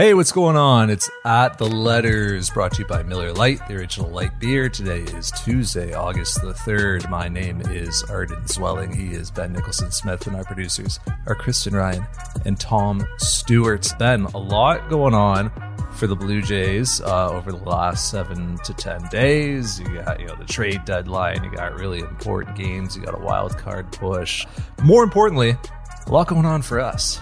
Hey, what's going on? It's at the letters brought to you by Miller Lite, the original light beer. Today is Tuesday, August the 3rd. My name is Arden Zwelling. He is Ben Nicholson Smith, and our producers are Kristen Ryan and Tom Stewart. Ben, a lot going on for the Blue Jays uh, over the last seven to ten days. You got you know the trade deadline. You got really important games. You got a wild card push. More importantly, a lot going on for us.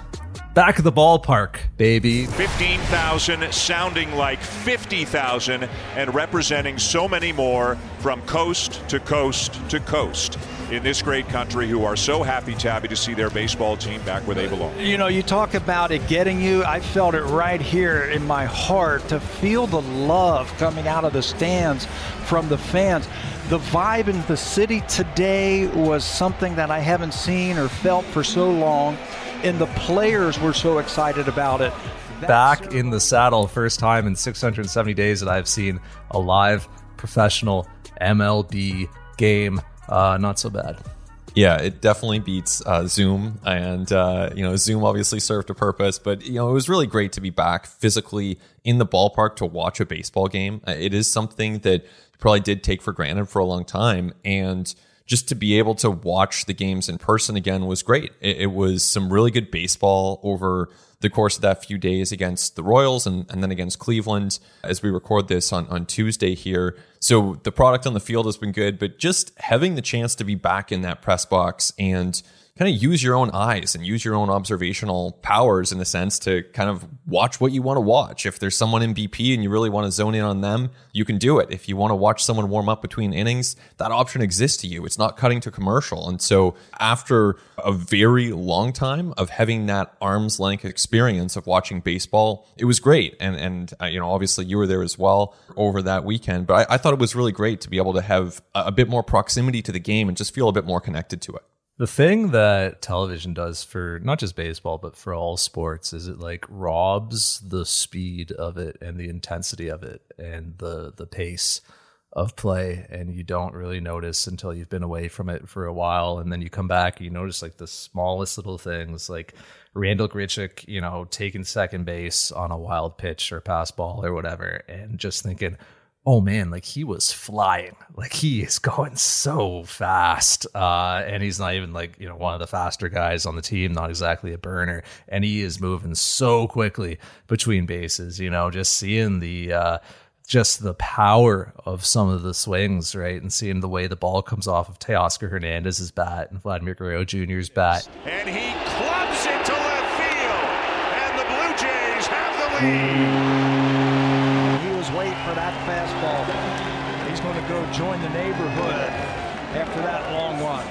Back of the ballpark, baby. 15,000 sounding like 50,000 and representing so many more from coast to coast to coast in this great country who are so happy, Tabby, to see their baseball team back where they belong. You know, you talk about it getting you. I felt it right here in my heart to feel the love coming out of the stands from the fans. The vibe in the city today was something that I haven't seen or felt for so long and the players were so excited about it. Back in the saddle, first time in 670 days that I've seen a live professional MLB game. Uh, not so bad. Yeah, it definitely beats uh, Zoom, and uh, you know Zoom obviously served a purpose, but you know it was really great to be back physically in the ballpark to watch a baseball game. Uh, it is something that probably did take for granted for a long time, and just to be able to watch the games in person again was great. It, it, was some really good baseball over the course of that few days against the Royals and, and then against Cleveland as we record this on, on Tuesday here. So the product on the field has been good, but just having the chance to be back in that press box and kind of use your own eyes and use your own observational powers in a sense to kind of watch what you want to watch. If there's someone in BP and you really want to zone in on them, you can do it. If you want to watch someone warm up between innings, that option exists to you. It's not cutting to commercial. And so after a very long time of having that arm's length experience of watching baseball, it was great. And, and, uh, you know, obviously you were there as well over that weekend, but I, I thought it was really great to be able to have a, a bit more proximity to the game and just feel a bit more connected to it. The thing that television does for not just baseball, but for all sports is it like robs the speed of it and the intensity of it and the the pace of play and you don't really notice until you've been away from it for a while and then you come back and you notice like the smallest little things like Randall Grichuk, you know, taking second base on a wild pitch or pass ball or whatever and just thinking, oh man, like he was flying. Like he is going so fast. Uh, and he's not even like, you know, one of the faster guys on the team, not exactly a burner. And he is moving so quickly between bases, you know, just seeing the, uh, just the power of some of the swings, right? And seeing the way the ball comes off of Teoscar Hernandez's bat and Vladimir Guerrero Jr.'s bat. And he clubs it to left field. And the Blue Jays have the lead for that fastball. He's going to go join the neighborhood after that long run.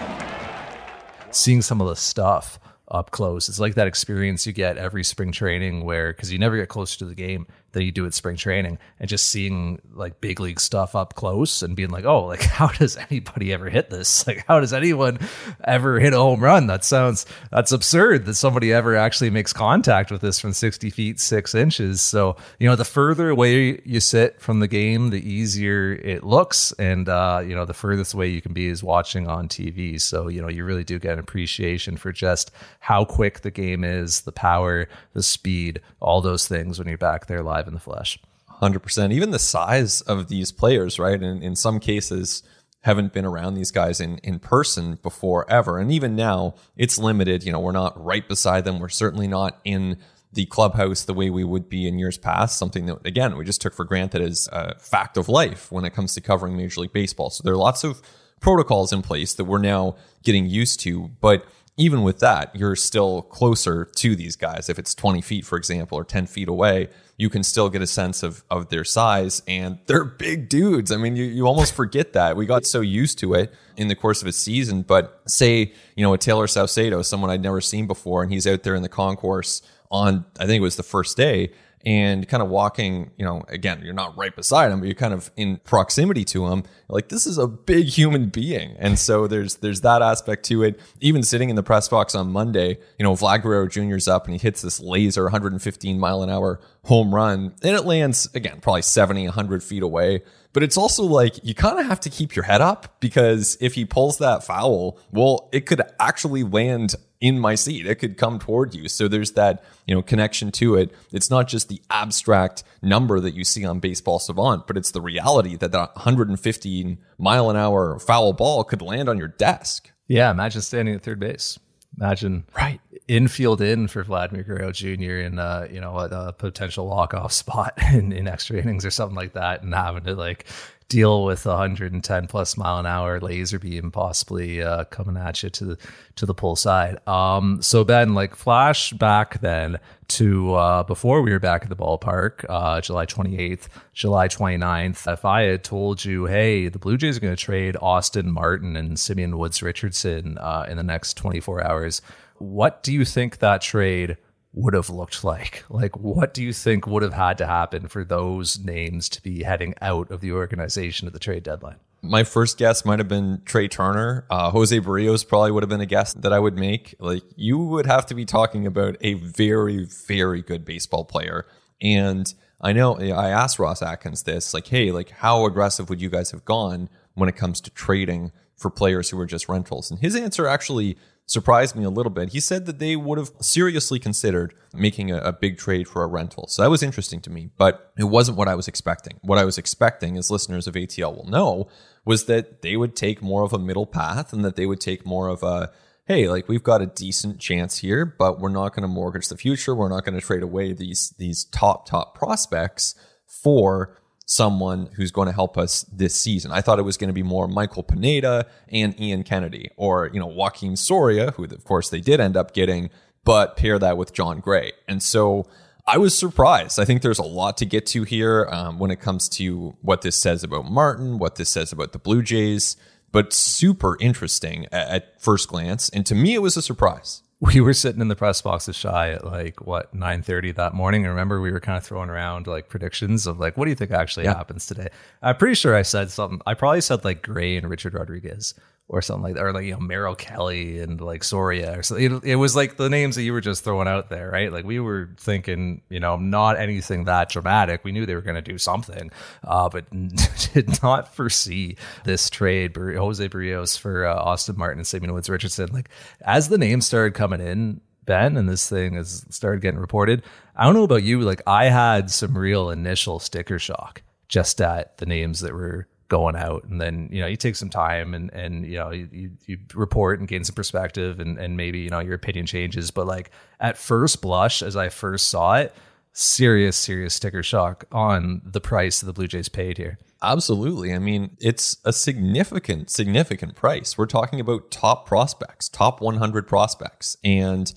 Seeing some of the stuff up close. It's like that experience you get every spring training where, because you never get closer to the game, that you do at spring training and just seeing like big league stuff up close and being like, oh, like how does anybody ever hit this? Like how does anyone ever hit a home run? That sounds that's absurd that somebody ever actually makes contact with this from 60 feet, six inches. So, you know, the further away you sit from the game, the easier it looks. And uh, you know, the furthest away you can be is watching on TV. So, you know, you really do get an appreciation for just how quick the game is, the power, the speed, all those things when you're back there live in the flesh. 100%. Even the size of these players, right? And in some cases, haven't been around these guys in, in person before ever. And even now, it's limited. You know, we're not right beside them. We're certainly not in the clubhouse the way we would be in years past, something that, again, we just took for granted as a fact of life when it comes to covering Major League Baseball. So there are lots of protocols in place that we're now getting used to. But even with that, you're still closer to these guys. If it's 20 feet, for example, or 10 feet away, you can still get a sense of, of their size and they're big dudes. I mean, you, you almost forget that. We got so used to it in the course of a season. But say, you know, a Tayler Saucedo, someone I'd never seen before, and he's out there in the concourse on, I think it was the first day and kind of walking, you know, again, you're not right beside him, but you're kind of in proximity to him. Like this is a big human being. And so there's there's that aspect to it. Even sitting in the press box on Monday, you know, Vlad Guerrero Jr.'s up and he hits this laser 115 mile an hour home run and it lands again probably 70 100 feet away but it's also like you kind of have to keep your head up because if he pulls that foul well it could actually land in my seat. It could come toward you. So there's that you know connection to it. It's not just the abstract number that you see on baseball savant but it's the reality that that 115 mile an hour foul ball could land on your desk. Yeah imagine standing at third base. Imagine right infield in for Vladimir Guerrero Jr. in uh, you know a, a potential walk off spot in, in extra innings or something like that, and having to like deal with 110 plus mile an hour laser beam possibly uh, coming at you to the to the pull side. Um, so Ben, like flash back then to uh, before we were back at the ballpark, uh, July 28th, July 29th. If I had told you, hey, the Blue Jays are going to trade Austin Martin and Simeon Woods Richardson uh, in the next 24 hours, what do you think that trade? would have looked like? Like, what do you think would have had to happen for those names to be heading out of the organization at the trade deadline? My first guess might have been Trea Turner. Uh, Jose Berrios probably would have been a guess that I would make. Like, you would have to be talking about a very, very good baseball player. And I know I asked Ross Atkins this, like, hey, like, how aggressive would you guys have gone when it comes to trading for players who are just rentals? And his answer actually surprised me a little bit. He said that they would have seriously considered making a, a, big trade for a rental. So that was interesting to me, but it wasn't what I was expecting. What I was expecting, as listeners of ATL will know, was that they would take more of a middle path and that they would take more of a hey, like we've got a decent chance here, but we're not going to mortgage the future. We're not going to trade away these these top top prospects for someone who's going to help us this season. I thought it was going to be more Michael Pineda and Ian Kennedy or, you know, Joaquin Soria, who of course they did end up getting, but pair that with Jon Gray. And so I was surprised. I think there's a lot to get to here um, when it comes to what this says about Martin, what this says about the Blue Jays, but super interesting at, at first glance. And to me, it was a surprise we were sitting in the press box with Shi at like what 9:30 that morning. I remember we were kind of throwing around like predictions of like what do you think actually yeah. happens today? I'm pretty sure I said something. I probably said like Gray and Richard Rodriguez or something like that, or like you know Merrill Kelly and like Soria or something. It, it, was like the names that you were just throwing out there, right? Like we were thinking, you know, not anything that dramatic. We knew they were going to do something, uh, but did not foresee this trade, Jose Berrios for uh, Austin Martin and Simeon Woods Richardson. Like as the names started coming in, Ben, and this thing has started getting reported. I don't know about you, like I had some real initial sticker shock just at the names that were going out and then you know you take some time and and you know you, you report and gain some perspective and and maybe you know your opinion changes. But like at first blush as i first saw it serious serious sticker shock on the price the blue jays paid here. Absolutely. I mean it's a significant significant price. We're talking about top prospects top 100 prospects. And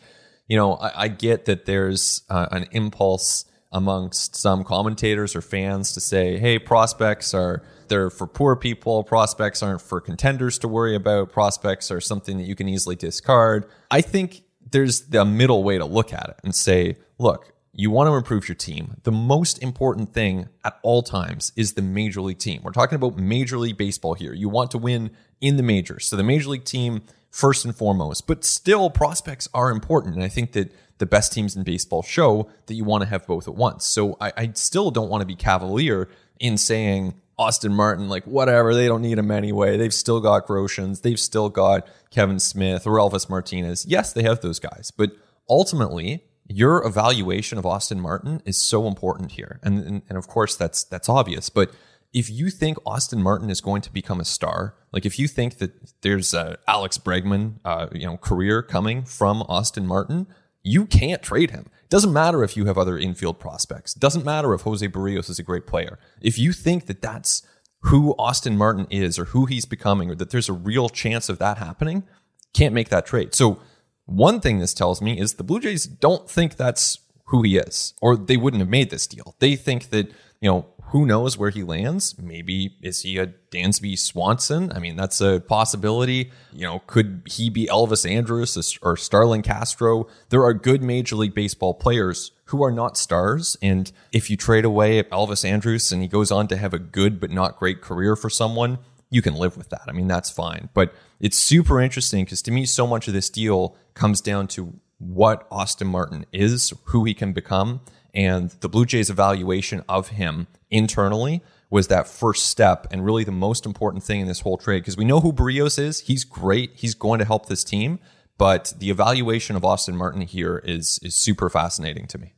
you know i, I get that there's uh, an impulse amongst some commentators or fans to say hey prospects are they're for poor people. Prospects aren't for contenders to worry about. Prospects are something that you can easily discard. I think there's the middle way to look at it and say, look, you want to improve your team. The most important thing at all times is the major league team. We're talking about major league baseball here. You want to win in the majors. So the major league team first and foremost, but still prospects are important. And I think that the best teams in baseball show that you want to have both at once. So I, I still don't want to be cavalier in saying, Austin Martin, like whatever, they don't need him anyway. They've still got Groshans, they've still got Kevin Smith Orelvis Martinez. Yes, they have those guys, but ultimately, your evaluation of Austin Martin is so important here, and, and and, of course that's that's obvious. But if you think Austin Martin is going to become a star, like if you think that there's a Alex Bregman, uh, you know, career coming from Austin Martin, you can't trade him. Doesn't matter if you have other infield prospects. Doesn't matter if Jose Berrios is a great player. If you think that that's who Austin Martin is or who he's becoming or that there's a real chance of that happening, can't make that trade. So one thing this tells me is the Blue Jays don't think that's who he is or they wouldn't have made this deal. They think that, you know, who knows where he lands? Maybe is he a Dansby Swanson? I mean, that's a possibility. You know, could he be Elvis Andrus or Starlin Castro? There are good Major League Baseball players who are not stars. And if you trade away Elvis Andrus and he goes on to have a good but not great career for someone, you can live with that. I mean, that's fine. But it's super interesting because to me, so much of this deal comes down to what Austin Martin is, who he can become, And the Blue Jays evaluation of him internally was that first step and really the most important thing in this whole trade because we know who Berrios is. He's great. He's going to help this team. But the evaluation of Austin Martin here is is super fascinating to me.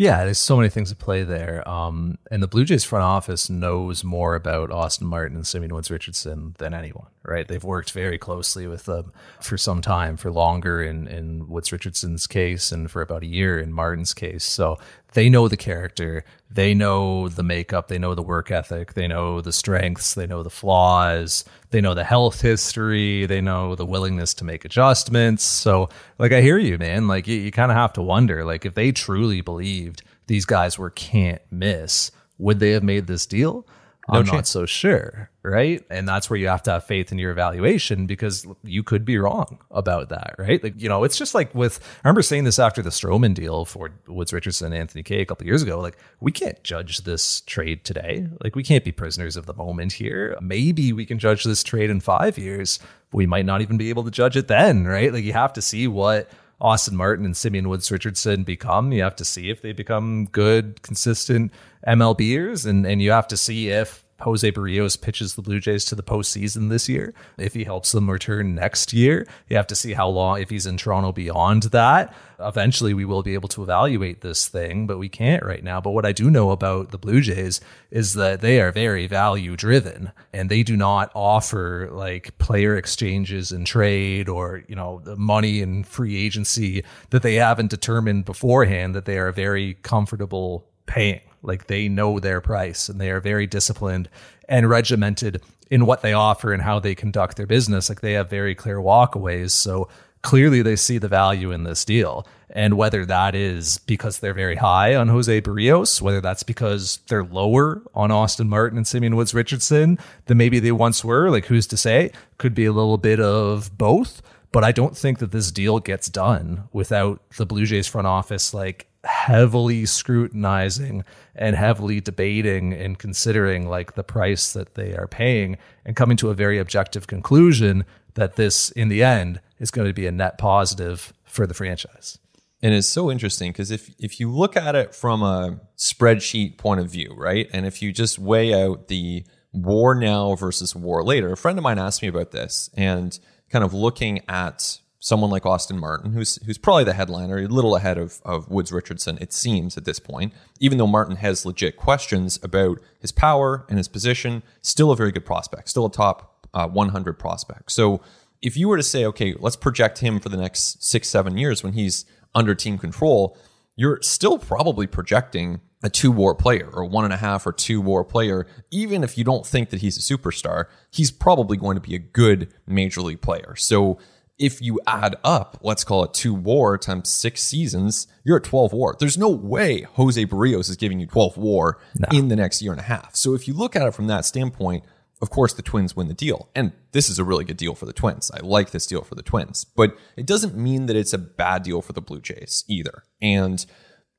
Yeah, there's so many things at play there. Um, and the Blue Jays front office knows more about Austin Martin and Simeon Woods Richardson than anyone, right? They've worked very closely with them for some time, for longer in, in Woods Richardson's case, and for about a year in Martin's case. So they know the character, they know the makeup, they know the work ethic, they know the strengths, they know the flaws, they know the health history, they know the willingness to make adjustments. So, like, I hear you, man. Like, you, you kind of have to wonder, like, if they truly believed these guys were can't miss, would they have made this deal? No I'm chance. not so sure, right? And that's where you have to have faith in your evaluation because you could be wrong about that, right? Like, you know, it's just like with I remember saying this after the Stroman deal for Woods Richardson and Anthony Kay a couple years ago. Like, we can't judge this trade today. Like, we can't be prisoners of the moment here. Maybe we can judge this trade in five years. But we might not even be able to judge it then, right? Like, you have to see what Austin Martin and Simeon Woods Richardson become. You have to see if they become good, consistent MLBers, and and you have to see if Jose Berrios pitches the Blue Jays to the postseason this year. If he helps them return next year, you have to see how long, if he's in Toronto beyond that. Eventually, we will be able to evaluate this thing, but we can't right now. But what I do know about the Blue Jays is that they are very value driven and they do not offer like player exchanges and trade or, you know, the money and free agency that they haven't determined beforehand that they are very comfortable paying. Like they know their price and they are very disciplined and regimented in what they offer and how they conduct their business. Like they have very clear walkaways. So clearly they see the value in this deal. And whether that is because they're very high on Jose Berrios, whether that's because they're lower on Austin Martin and Simeon Woods Richardson than maybe they once were, like who's to say? Could be a little bit of both. But I don't think that this deal gets done without the Blue Jays front office like heavily scrutinizing and heavily debating and considering like the price that they are paying and coming to a very objective conclusion that this in the end is going to be a net positive for the franchise. And it's so interesting because if if you look at it from a spreadsheet point of view, right? And if you just weigh out the war now versus war later, a friend of mine asked me about this and kind of looking at someone like Austin Martin, who's who's probably the headliner, a little ahead of, of Woods Richardson, it seems at this point. Even though Martin has legit questions about his power and his position, still a very good prospect, still a top uh, 100 prospect. So if you were to say, okay, let's project him for the next six, seven years when he's under team control, you're still probably projecting a two war player or one and a half or two war player, even if you don't think that he's a superstar, he's probably going to be a good major league player. So if you add up, let's call it two war times six seasons, you're at 12 war. There's no way Jose Berrios is giving you 12 war no. in the next year and a half. So if you look at it from that standpoint, of course, the Twins win the deal. And this is a really good deal for the Twins. I like this deal for the Twins, but it doesn't mean that it's a bad deal for the Blue Jays either. And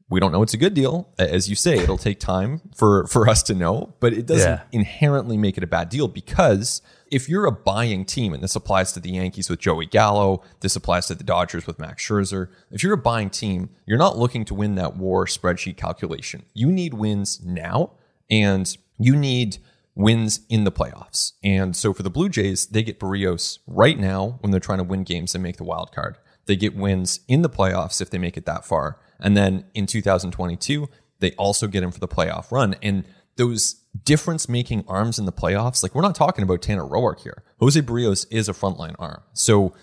we don't know it's a good deal. As you say, it'll take time for, for us to know, but it doesn't yeah. inherently make it a bad deal because if you're a buying team, and this applies to the Yankees with Joey Gallo, this applies to the Dodgers with Max Scherzer. If you're a buying team, you're not looking to win that war spreadsheet calculation. You need wins now, and you need wins in the playoffs. And so for the Blue Jays, they get Berrios right now when they're trying to win games and make the wild card. They get wins in the playoffs if they make it that far. And then in 2022, they also get him for the playoff run. And those difference making arms in the playoffs, like we're not talking about Tanner Roark here. Jose Berrios is a frontline arm. So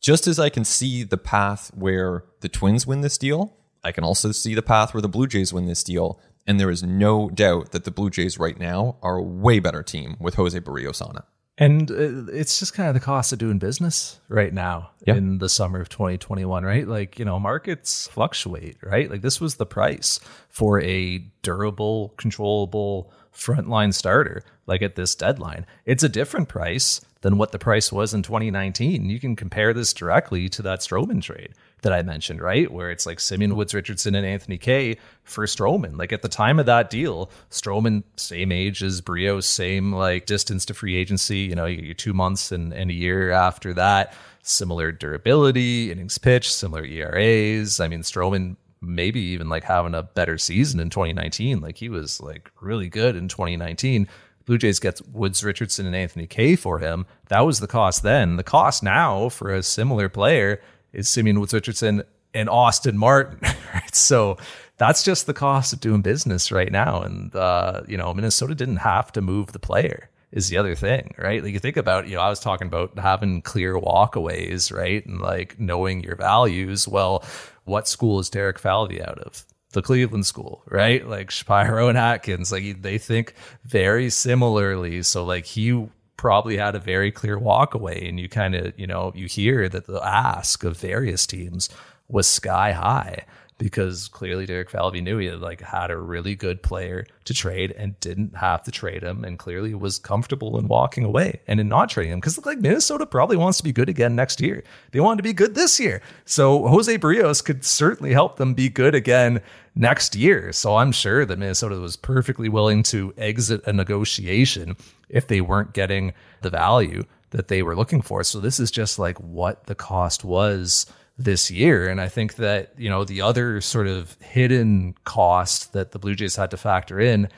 just as I can see the path where the Twins win this deal, I can also see the path where the Blue Jays win this deal. And there is no doubt that the Blue Jays right now are a way better team with Jose Berrios on it. And uh, it's just kind of the cost of doing business right now yeah. in the summer of 2021, right? Like, you know, markets fluctuate, right? Like, this was the price for a durable, controllable frontline starter, like at this deadline. It's a different price than what the price was in 2019. You can compare this directly to that Stroman trade that I mentioned, right? Where it's like Simeon Woods Richardson and Anthony Kay for Stroman. Like at the time of that deal, Stroman, same age as Berrios, same like distance to free agency. You know, you two months and, and a year after that. Similar durability, innings pitch, similar ERAs. I mean, Stroman maybe even like having a better season in 2019. Like he was like really good in 2019. Blue Jays gets Woods Richardson and Anthony Kay for him. That was the cost then. The cost now for a similar player is Simeon Woods Richardson and Austin Martin. Right? So that's just the cost of doing business right now. And uh, you know, Minnesota didn't have to move the player is the other thing, right? Like you think about, you know, I was talking about having clear walkaways, right? And like knowing your values. Well, what school is Derek Falvey out of? The Cleveland school, right? Like Shapiro and Atkins, like they think very similarly. So like he probably had a very clear walkaway and you kind of, you know, you hear that the ask of various teams was sky high because clearly Derek Falvey knew he had like had a really good player to trade and didn't have to trade him and clearly was comfortable in walking away and in not trading him because like Minnesota probably wants to be good again next year. They want to be good this year. So Jose Berrios could certainly help them be good again next year. So I'm sure that Minnesota was perfectly willing to exit a negotiation if they weren't getting the value that they were looking for. So this is just like what the cost was this year. And I think that, you know, the other sort of hidden cost that the Blue Jays had to factor in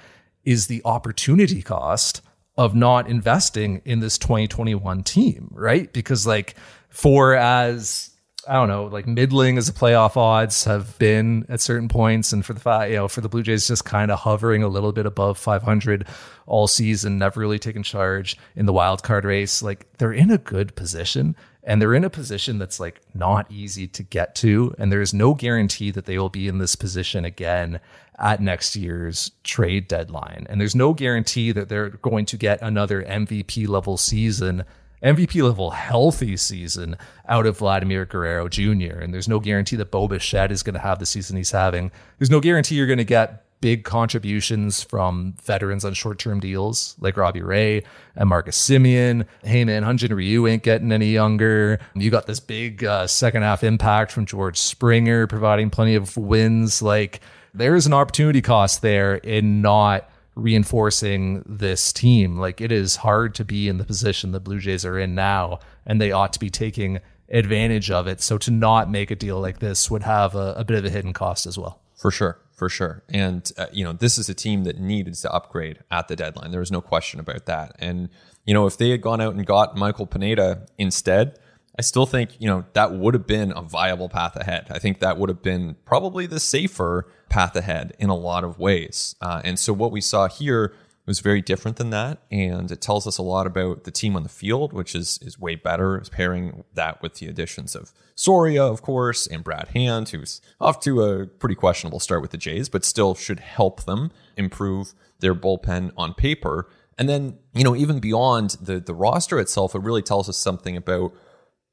is the opportunity cost of not investing in this 2021 team, right? Because like for as I don't know, like middling as the playoff odds have been at certain points, and for the you know for the Blue Jays just kind of hovering a little bit above 500 all season, never really taken charge in the wild card race. Like they're in a good position, and they're in a position that's like not easy to get to and there is no guarantee that they will be in this position again at next year's trade deadline and there's no guarantee that they're going to get another MVP level season MVP level healthy season out of Vladimir Guerrero Jr. And there's no guarantee that Bo is going to have the season he's having. There's no guarantee you're going to get big contributions from veterans on short term deals like Robbie Ray and Marcus Semien. Hey man, Hyun-Jin Ryu ain't getting any younger. You got this big uh, second half impact from George Springer providing plenty of wins. Like there's an opportunity cost there in not reinforcing this team. Like it is hard to be in the position the Blue Jays are in now, and they ought to be taking advantage of it. So to not make a deal like this would have a, a bit of a hidden cost as well. For sure for sure. And uh, you know, this is a team that needed to upgrade at the deadline. There was no question about that. And you know, if they had gone out and got Michael Pineda instead, I still think you know that would have been a viable path ahead. I think that would have been probably the safer path ahead in a lot of ways. Uh, and so what we saw here was very different than that, and it tells us a lot about the team on the field, which is is way better. Pairing that with the additions of Soria, of course, and Brad Hand, who's off to a pretty questionable start with the Jays, but still should help them improve their bullpen on paper. And then, you know, even beyond the the roster itself, it really tells us something about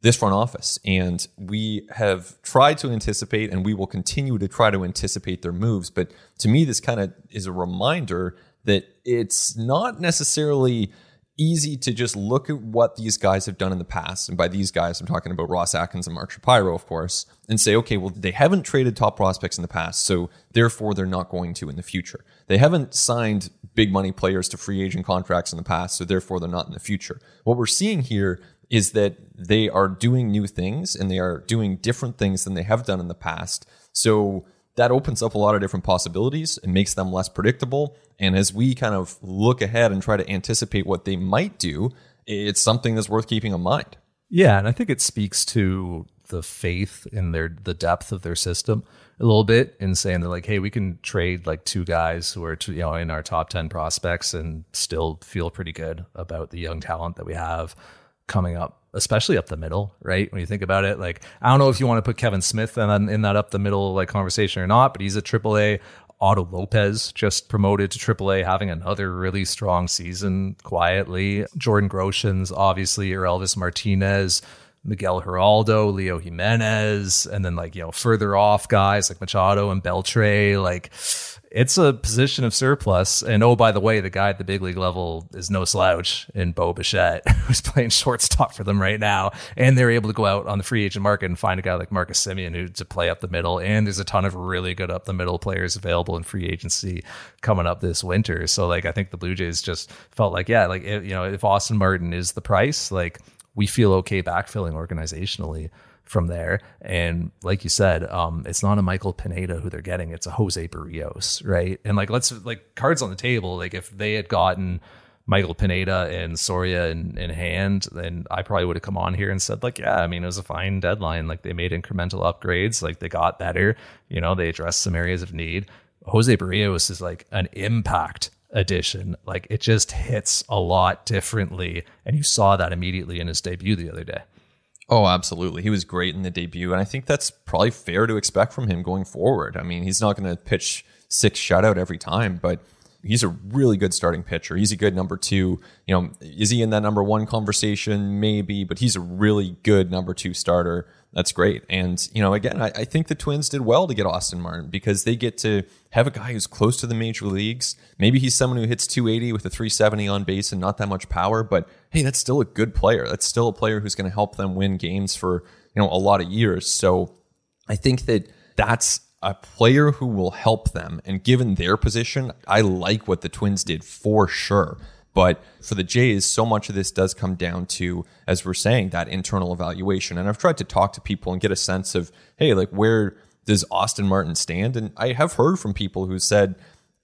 this front office. And we have tried to anticipate and we will continue to try to anticipate their moves. But to me, this kind of is a reminder that it's not necessarily easy to just look at what these guys have done in the past. And by these guys, I'm talking about Ross Atkins and Mark Shapiro, of course, and say, okay, well, they haven't traded top prospects in the past, so therefore they're not going to in the future. They haven't signed big money players to free agent contracts in the past, so therefore they're not in the future. What we're seeing here is that they are doing new things and they are doing different things than they have done in the past. So that opens up a lot of different possibilities and makes them less predictable. And as we kind of look ahead and try to anticipate what they might do, it's something that's worth keeping in mind. Yeah, and I think it speaks to the faith in their the depth of their system a little bit in saying that like, hey, we can trade like two guys who are you know in our top ten prospects and still feel pretty good about the young talent that we have coming up especially up the middle, right? When you think about it, like I don't know if you want to put Kevin Smith in, in that up the middle like conversation or not, but he's a AAA. Otto Lopez just promoted to AAA, having another really strong season quietly. Jordan Groshans, obviously, Orelvis Martinez, Miguel Hiraldo, Leo Jimenez, and then like, you know, further off guys like Machado and Beltre, like it's a position of surplus. And oh, by the way, the guy at the big league level is no slouch in Bo Bichette, who's playing shortstop for them right now. And they're able to go out on the free agent market and find a guy like Marcus Semien who to play up the middle. And there's a ton of really good up the middle players available in free agency coming up this winter. So like I think the Blue Jays just felt like, yeah, like you know, if Austin Martin is the price, like we feel okay backfilling organizationally from there. And like you said, um, it's not a Michael Pineda who they're getting; it's a Jose Berrios, right? And like, let's like cards on the table. Like, if they had gotten Michael Pineda and Soria in, in hand, then I probably would have come on here and said, like, yeah, I mean, it was a fine deadline. Like, they made incremental upgrades. Like, they got better. You know, they addressed some areas of need. Jose Berrios is like an impact addition. Like, it just hits a lot differently. And you saw that immediately in his debut the other day. Oh, absolutely. He was great in the debut. And I think that's probably fair to expect from him going forward. I mean, he's not going to pitch six shutout every time, but he's a really good starting pitcher. He's a good number two. You know, is he in that number one conversation? Maybe, but he's a really good number two starter that's great. And, you know, again, I, I, think the Twins did well to get Austin Martin because they get to have a guy who's close to the major leagues. Maybe he's someone who hits 280 with a 370 on base and not that much power, but hey, that's still a good player. That's still a player who's going to help them win games for, you know, a lot of years. So I think that that's a player who will help them. And given their position, I like what the Twins did for sure. But for the Jays, so much of this does come down to, as we're saying, that internal evaluation. And I've tried to talk to people and get a sense of, hey, like where does Austin Martin stand? And I have heard from people who said,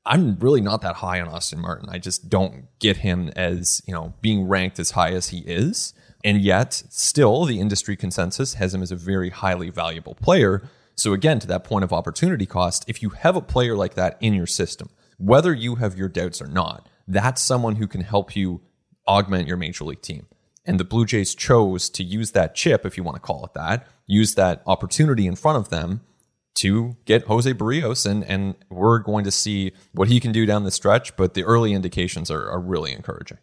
I'm really not that high on Austin Martin. I just don't get him as, you know, being ranked as high as he is. And yet, still, the industry consensus has him as a very highly valuable player. So, again, to that point of opportunity cost, if you have a player like that in your system, whether you have your doubts or not, that's someone who can help you augment your major league team. And the Blue Jays chose to use that chip, if you want to call it that, use that opportunity in front of them to get Jose Berrios. And, and we're going to see what he can do down the stretch, but the early indications are, are really encouraging.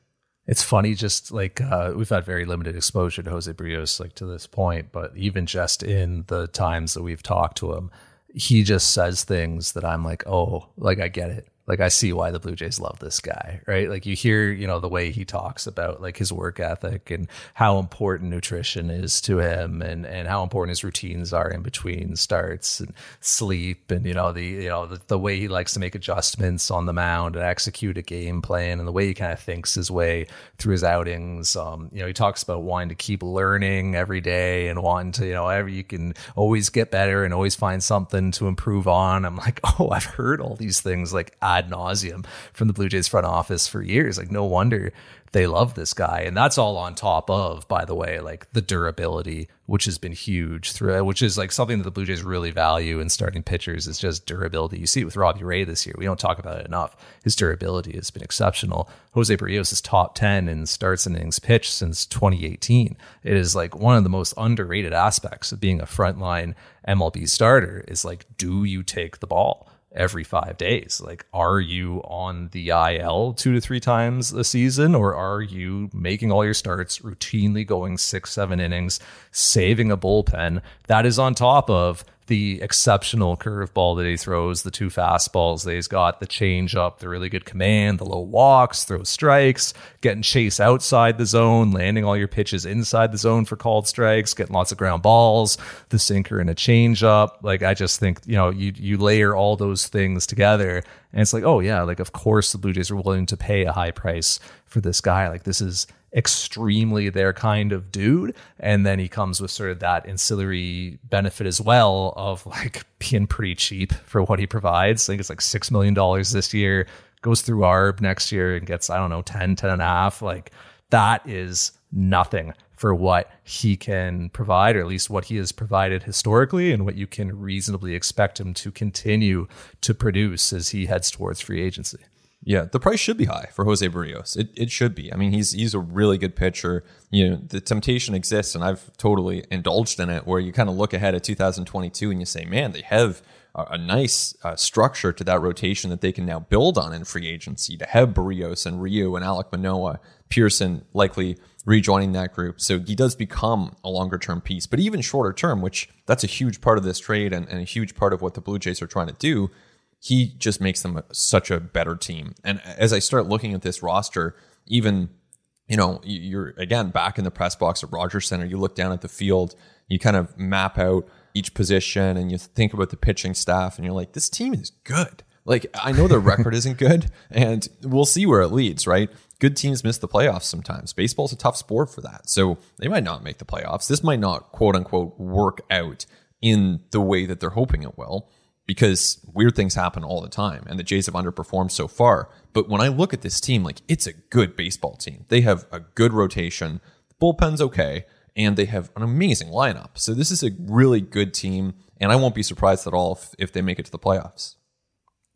It's funny, just like uh, we've had very limited exposure to Jose Berrios, like to this point, but even just in the times that we've talked to him, he just says things that I'm like, oh, like I get it like I see why the Blue Jays love this guy, right? Like you hear, you know, the way he talks about like his work ethic and how important nutrition is to him and and how important his routines are in between starts and sleep and you know the you know the, the way he likes to make adjustments on the mound and execute a game plan and the way he kind of thinks his way through his outings. Um, you know, he talks about wanting to keep learning every day and wanting to, you know, every you can always get better and always find something to improve on. I'm like, oh, I've heard all these things like ad nauseum from the Blue Jays front office for years. Like, no wonder they love this guy. And that's all on top of, by the way, like the durability, which has been huge through which is like something that the Blue Jays really value in starting pitchers is just durability. You see it with Robbie Ray this year. We don't talk about it enough. His durability has been exceptional. Jose Berrios is top 10 in starts and innings pitched since 2018. It is like one of the most underrated aspects of being a frontline MLB starter is like, do you take the ball? Every five days. Like, are you on the IL two to three times a season, or are you making all your starts routinely going six, seven innings, saving a bullpen? That is on top of the exceptional curveball that he throws, the two fastballs that he's got, the changeup, the really good command, the low walks, throw strikes, getting chase outside the zone, landing all your pitches inside the zone for called strikes, getting lots of ground balls, the sinker and a changeup. Like I just think, you know, you you layer all those things together and it's like, oh yeah, like of course the Blue Jays are willing to pay a high price for this guy. Like this is extremely their kind of dude. And then he comes with sort of that ancillary benefit as well of like being pretty cheap for what he provides. I think it's like $6 million this year, goes through ARB next year and gets, I don't know, 10, 10 and a half. Like that is nothing for what he can provide, or at least what he has provided historically, and what you can reasonably expect him to continue to produce as he heads towards free agency. Yeah, the price should be high for Jose Berrios. It, it should be. I mean, he's he's a really good pitcher. You know, the temptation exists, and I've totally indulged in it. Where you kind of look ahead at 2022 and you say, "Man, they have a, a nice uh, structure to that rotation that they can now build on in free agency." To have Berrios and Ryu and Alek Manoah, Pearson likely rejoining that group, so he does become a longer term piece. But even shorter term, which that's a huge part of this trade and, and a huge part of what the Blue Jays are trying to do he just makes them a, such a better team. And as I start looking at this roster, even you know, you're again back in the press box at Rogers Centre. You look down at the field, you kind of map out each position, and you think about the pitching staff, and you're like, this team is good. Like I know their record isn't good, and we'll see where it leads. Right? good teams miss the playoffs sometimes. Baseball's a tough sport for that. So they might not make the playoffs. This might not, quote unquote, work out in the way that they're hoping it will because weird things happen all the time and the Jays have underperformed so far. But when I look at this team, like it's a good baseball team. They have a good rotation. The bullpen's okay and they have an amazing lineup. So this is a really good team and I won't be surprised at all if, if they make it to the playoffs.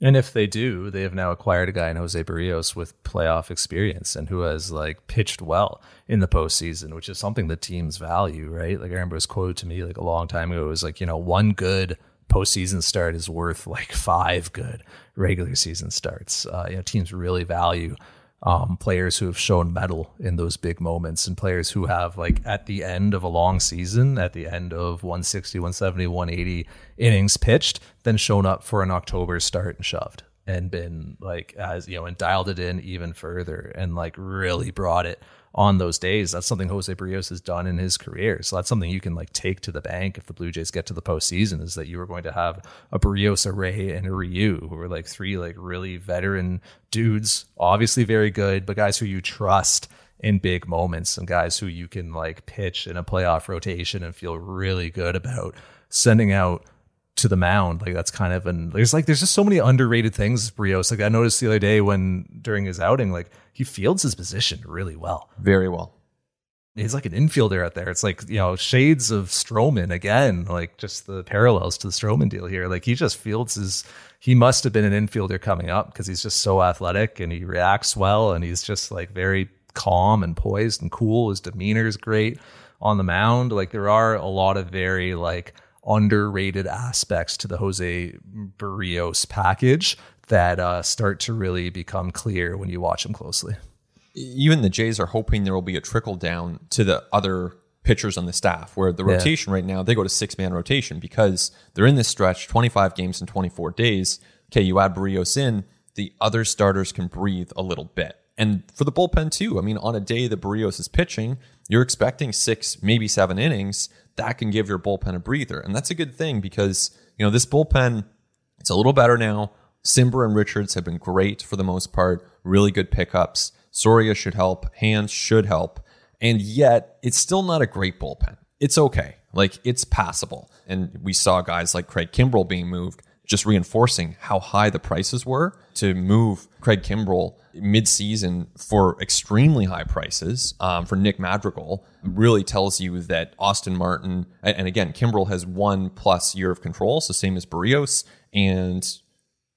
And if they do, they have now acquired a guy in Jose Berrios with playoff experience and who has like pitched well in the postseason, which is something the teams value, right? Like I remember quoted to me like a long time ago. It was like, you know, one good postseason start is worth like five good regular season starts. Uh, you know, teams really value um, players who have shown mettle in those big moments and players who have like at the end of a long season, at the end of 160, 170, 180 innings pitched, then shown up for an October start and shoved and been like as you know and dialed it in even further and like really brought it on those days. That's something Jose Berrios has done in his career. So that's something you can like take to the bank if the Blue Jays get to the postseason is that you are going to have a Berrios, a Ray, and a Ryu, who are like three like really veteran dudes, obviously very good, but guys who you trust in big moments and guys who you can like pitch in a playoff rotation and feel really good about sending out to the mound. Like that's kind of an there's like there's just so many underrated things. Berrios. Like I noticed the other day when during his outing, like he fields his position really well. Very well. He's like an infielder out there. It's like, you know, shades of Stroman again, like just the parallels to the Stroman deal here. Like he just fields his he must have been an infielder coming up because he's just so athletic and he reacts well and he's just like very calm and poised and cool. His demeanor is great on the mound. Like there are a lot of very like underrated aspects to the Jose Berrios package that uh, start to really become clear when you watch him closely. Even the Jays are hoping there will be a trickle down to the other pitchers on the staff, where the rotation yeah. right now, they go to six man rotation because they're in this stretch 25 games in 24 days. Okay, you add Berrios in, the other starters can breathe a little bit. And for the bullpen, too, I mean, on a day that Berrios is pitching, you're expecting six, maybe seven innings that can give your bullpen a breather. And that's a good thing because, you know, this bullpen, it's a little better now. Cimber and Richards have been great for the most part, really good pickups. Soria should help, Hands should help. And yet, it's still not a great bullpen. It's okay. Like, it's passable. And we saw guys like Craig Kimbrel being moved just reinforcing how high the prices were to move Craig Kimbrel mid-season for extremely high prices um, for Nick Madrigal really tells you that Austin Martin and again Kimbrel has one plus year of control, so same as Berrios and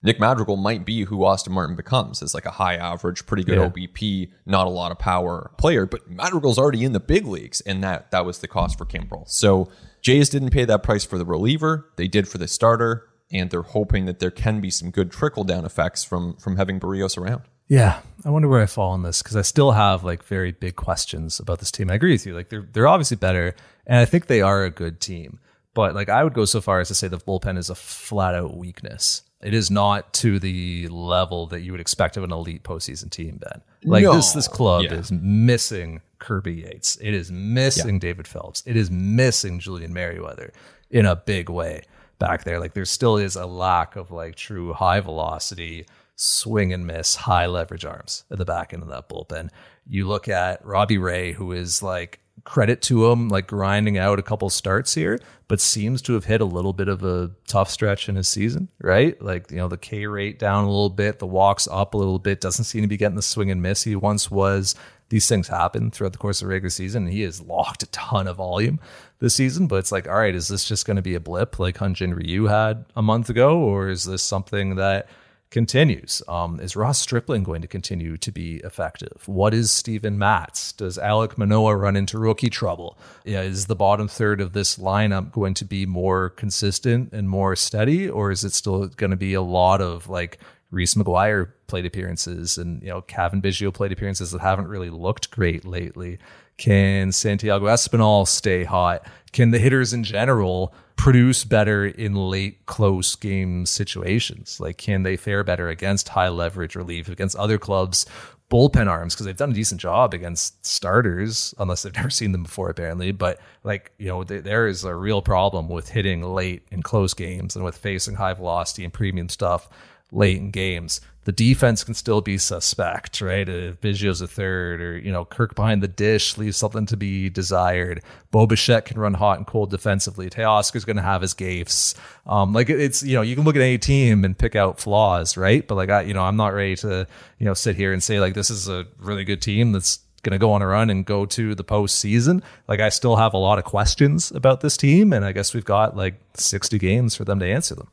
Nick Madrigal might be who Austin Martin becomes as like a high average, pretty good yeah. OBP, not a lot of power player. But Madrigal's already in the big leagues, and that that was the cost for Kimbrel. So Jays didn't pay that price for the reliever; they did for the starter and they're hoping that there can be some good trickle down effects from from having Berrios around. Yeah, I wonder where I fall on this because I still have like very big questions about this team. I agree with you; like they're they're obviously better, and I think they are a good team. But like I would go so far as to say the bullpen is a flat out weakness. It is not to the level that you would expect of an elite postseason team. Ben, like no. this this club yeah. is missing Kirby Yates. It is missing yeah. David Phelps. It is missing Julian Merryweather in a big way back there. Like there still is a lack of like true high velocity swing and miss, high leverage arms at the back end of that bullpen. You look at Robbie Ray, who is like credit to him, like grinding out a couple starts here, but seems to have hit a little bit of a tough stretch in his season, right? Like, you know, the K rate down a little bit, the walks up a little bit, doesn't seem to be getting the swing and miss he once was these things happen throughout the course of the regular season. And he has locked a ton of volume this season, but it's like, all right, is this just going to be a blip like Hyun-Jin Ryu had a month ago, or is this something that continues? Um, is Ross Stripling going to continue to be effective? What is Steven Matz? Does Alek Manoah run into rookie trouble? Yeah, is the bottom third of this lineup going to be more consistent and more steady, or is it still going to be a lot of like Reese McGuire plate appearances and you know Cavan Biggio plate appearances that haven't really looked great lately. Can Santiago Espinal stay hot? Can the hitters in general produce better in late close game situations? Like can they fare better against high leverage relief against other clubs bullpen arms because they've done a decent job against starters, unless they've never seen them before, apparently. But like you know, th- there is a real problem with hitting late in close games and with facing high velocity and premium stuff late in games. The defense can still be suspect, right? If Biggio's a third, or you know, Kirk behind the dish leaves something to be desired. Bo Bichette can run hot and cold defensively. Teoscar's going to have his gaffes. Um, like it's you know, you can look at any team and pick out flaws, right? But like I, you know, I'm not ready to you know sit here and say like this is a really good team that's going to go on a run and go to the postseason. Like I still have a lot of questions about this team, and I guess we've got like 60 games for them to answer them.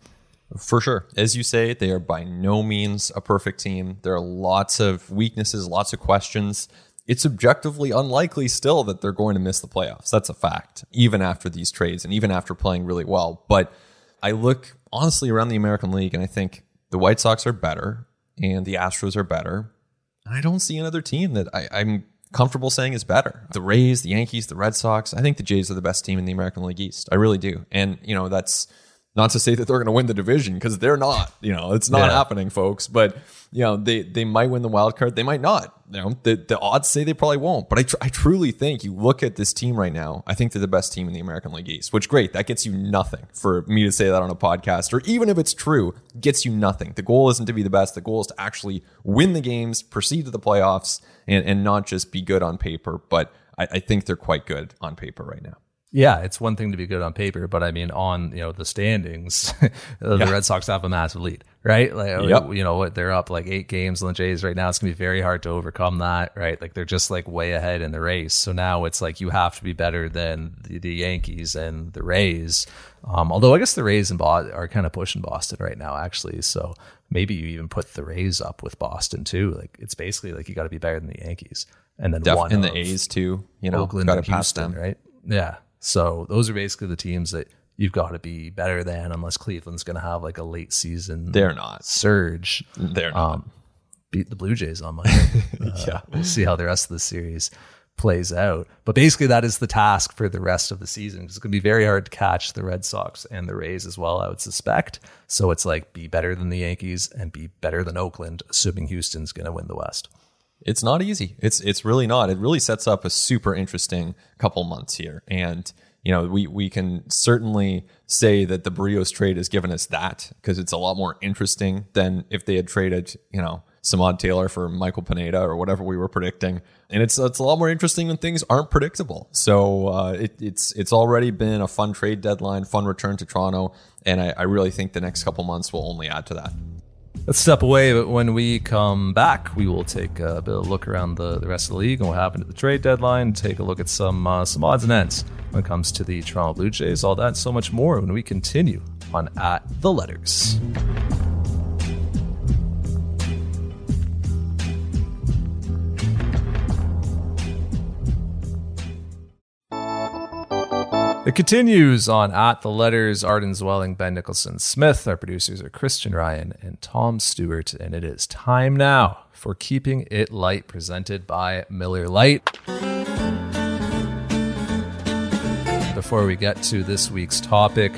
For sure. As you say, they are by no means a perfect team. There are lots of weaknesses, lots of questions. It's objectively unlikely still that they're going to miss the playoffs. That's a fact, even after these trades and even after playing really well. But I look honestly around the American League and I think the White Sox are better and the Astros are better. And I don't see another team that I, I'm comfortable saying is better. The Rays, the Yankees, the Red Sox. I think the Jays are the best team in the American League East. I really do. And, you know, that's not to say that they're going to win the division because they're not. You know, it's not yeah. happening, folks. But you know, they they might win the wild card. They might not. You know, the the odds say they probably won't. But I tr- I truly think you look at this team right now. I think they're the best team in the American League East. Which great, that gets you nothing for me to say that on a podcast, or even if it's true, gets you nothing. The goal isn't to be the best. The goal is to actually win the games, proceed to the playoffs, and and not just be good on paper. But I, I think they're quite good on paper right now. Yeah, it's one thing to be good on paper, but I mean, on you know the standings, the yeah. Red Sox have a massive lead, right? Like, yep. you know what, they're up like eight games on the Jays right now. It's gonna be very hard to overcome that, right? Like they're just like way ahead in the race. So now it's like you have to be better than the, the Yankees and the Rays. Um, although I guess the Rays and Boston are kind of pushing Boston right now, actually. So maybe you even put the Rays up with Boston too. Like it's basically like you got to be better than the Yankees, and then Def- one in the A's too. You know, Oakland got to pass them, right? Yeah. So those are basically the teams that you've got to be better than, unless Cleveland's going to have like a late season. They're not surge. They're not. Um, beat the Blue Jays on Monday. Uh, yeah, we'll see how the rest of the series plays out. But basically, that is the task for the rest of the season. It's going to be very hard to catch the Red Sox and the Rays as well, I would suspect. So it's like be better than the Yankees and be better than Oakland, assuming Houston's going to win the West. It's not easy. It's it's really not. It really sets up a super interesting couple months here. And you know, we we can certainly say that the Berrios trade has given us that because it's a lot more interesting than if they had traded, you know, Samad Taylor for Michael Pineda or whatever we were predicting. And it's it's a lot more interesting when things aren't predictable. So uh, it, it's it's already been a fun trade deadline, fun return to Toronto, and I, I really think the next couple months will only add to that. Let's step away, but when we come back, we will take a bit of a look around the, the rest of the league and what happened at the trade deadline, take a look at some uh, some odds and ends when it comes to the Toronto Blue Jays, all that so much more when we continue on At the Letters. It continues on at the letters. Arden Zwelling, Ben Nicholson Smith. Our producers are Christian Ryan and Tom Stewart. And it is time now for Keeping It Light, presented by Miller Lite. Before we get to this week's topic,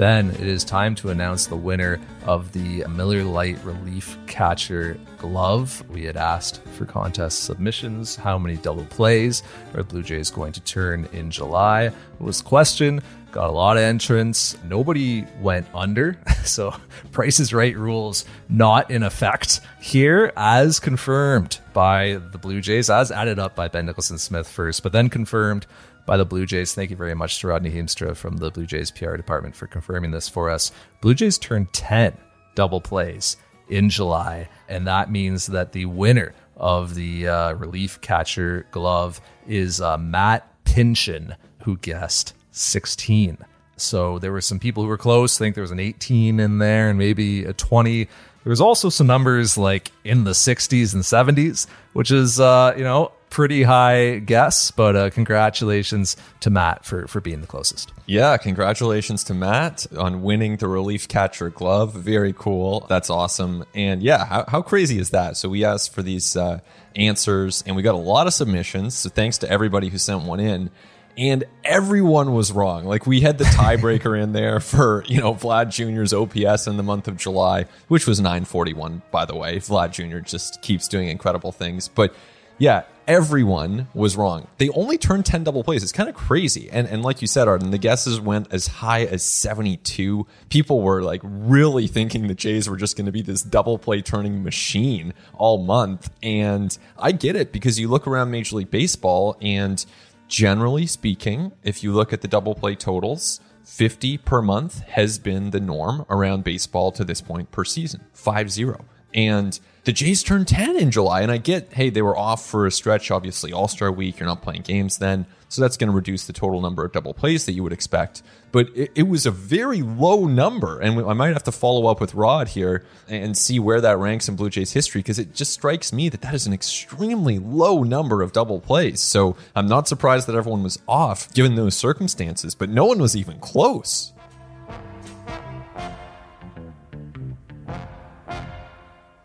Ben, it is time to announce the winner of the Miller Lite Relief Catcher glove. We had asked for contest submissions. How many double plays are Blue Jays going to turn in July? It was question. Got a lot of entrants. Nobody went under. So Price is Right rules not in effect here, as confirmed by the Blue Jays, as added up by Ben Nicholson Smith first, but then confirmed by the Blue Jays. Thank you very much to Rodney Heemstra from the Blue Jays PR department for confirming this for us. Blue Jays turned 10 double plays in July. And that means that the winner of the uh, relief catcher glove is uh, Matt Pinchin, who guessed 16. So there were some people who were close. I think there was an 18 in there and maybe a 20. There was also some numbers like in the 60s and 70s, which is, uh, you know, pretty high guess, but uh, congratulations to Matt for for being the closest. Yeah, congratulations to Matt on winning the relief catcher glove. Very cool. That's awesome. And yeah, how, how crazy is that? So we asked for these uh, answers, and we got a lot of submissions. So thanks to everybody who sent one in. And everyone was wrong. Like we had the tiebreaker in there for you know Vlad Jr.'s OPS in the month of July, which was 941 by the way. Vlad Jr. just keeps doing incredible things, but Yeah, everyone was wrong. They only turned 10 double plays. It's kind of crazy. And and like you said, Arden, the guesses went as high as 72. People were like really thinking the Jays were just going to be this double play turning machine all month. And I get it because you look around Major League Baseball and generally speaking, if you look at the double play totals, 50 per month has been the norm around baseball to this point per season. 5 0. And the Jays turned 10 in July. And I get, hey, they were off for a stretch, obviously, All Star week. You're not playing games then. So that's going to reduce the total number of double plays that you would expect. But it, it, was a very low number. And I might have to follow up with Rod here and see where that ranks in Blue Jays history because it just strikes me that that is an extremely low number of double plays. So I'm not surprised that everyone was off given those circumstances, but no one was even close.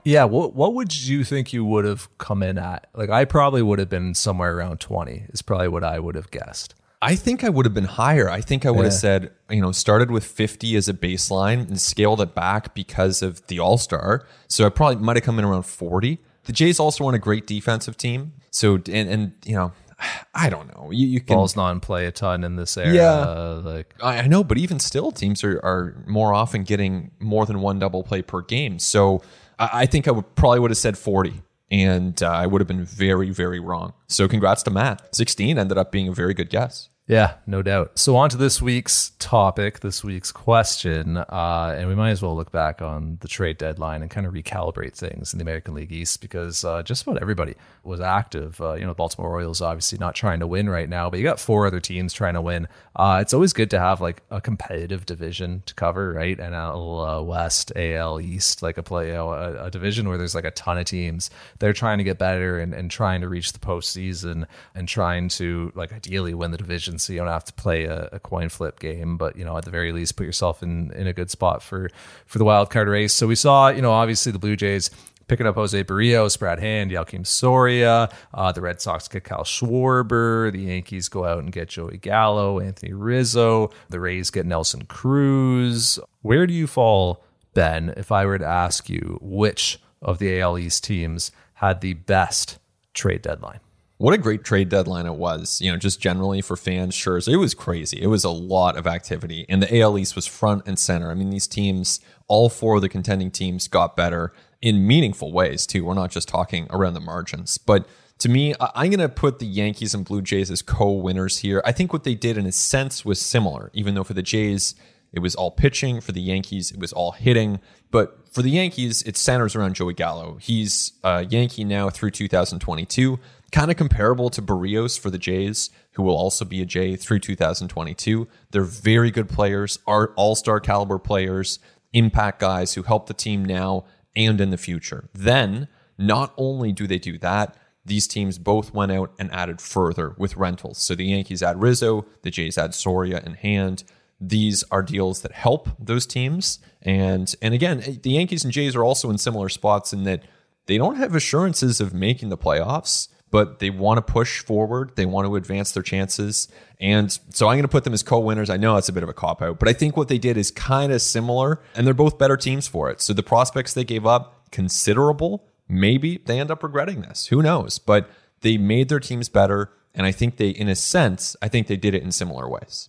Yeah, what what would you think you would have come in at? Like I probably would have been somewhere around 20. Is probably what I would have guessed. I think I would have been higher. I think I would yeah. have said, you know, started with 50 as a baseline and scaled it back because of the All-Star. So I probably might have come in around 40. The Jays also want a great defensive team. So and and you know, I don't know. You, you can balls non play a ton in this era. Yeah, like I, I know, but even still, teams are, are more often getting more than one double play per game. So I think I would probably would have said 40 and uh, I would have been very, very wrong. So congrats to Matt. 16 ended up being a very good guess. Yeah, no doubt. So on to this week's topic, this week's question, uh, and we might as well look back on the trade deadline and kind of recalibrate things in the American League East because uh, just about everybody was active. Uh, you know, the Baltimore Orioles obviously not trying to win right now, but you got four other teams trying to win. Uh, it's always good to have like a competitive division to cover, right? NL uh, West, AL East, like a play, you know, a, a, division where there's like a ton of teams. They're trying to get better and, and trying to reach the postseason and trying to like ideally win the division so you don't have to play a, a, coin flip game, but you know at the very least put yourself in in a good spot for for the wild card race. So we saw you know obviously the Blue Jays picking up Jose Berrios, Brad Hand, Joakim Soria. Uh, the Red Sox get Kyle Schwarber. The Yankees go out and get Joey Gallo, Anthony Rizzo. The Rays get Nelson Cruz. Where do you fall, Ben, if I were to ask you which of the AL East teams had the best trade deadline? What a great trade deadline it was, you know, just generally for fans. Sure, it was crazy. It was a lot of activity, and the AL East was front and center. I mean, these teams, all four of the contending teams, got better in meaningful ways too. We're not just talking around the margins, but to me, I'm going to put the Yankees and Blue Jays as co-winners here. I think what they did in a sense was similar, even though for the Jays it was all pitching, for the Yankees it was all hitting. But for the Yankees, it centers around Joey Gallo. He's a Yankee now through 2022 kind of comparable to Berrios for the Jays, who will also be a Jay through 2022. They're very good players, are all star caliber players, impact guys who help the team now and in the future. Then, not only do they do that, these teams both went out and added further with rentals. So the Yankees add Rizzo, the Jays add Soria and Hand. These are deals that help those teams. And and again, eh, the Yankees and Jays are also in similar spots in that they don't have assurances of making the playoffs but they want to push forward. They want to advance their chances. And so I'm going to put them as co winners. I know that's a bit of a cop out, but I think what they did is kind of similar, and they're both better teams for it. So the prospects they gave up, considerable. Maybe they end up regretting this. Who knows? But they made their teams better. And I think they, in a sense, I think they did it in similar ways.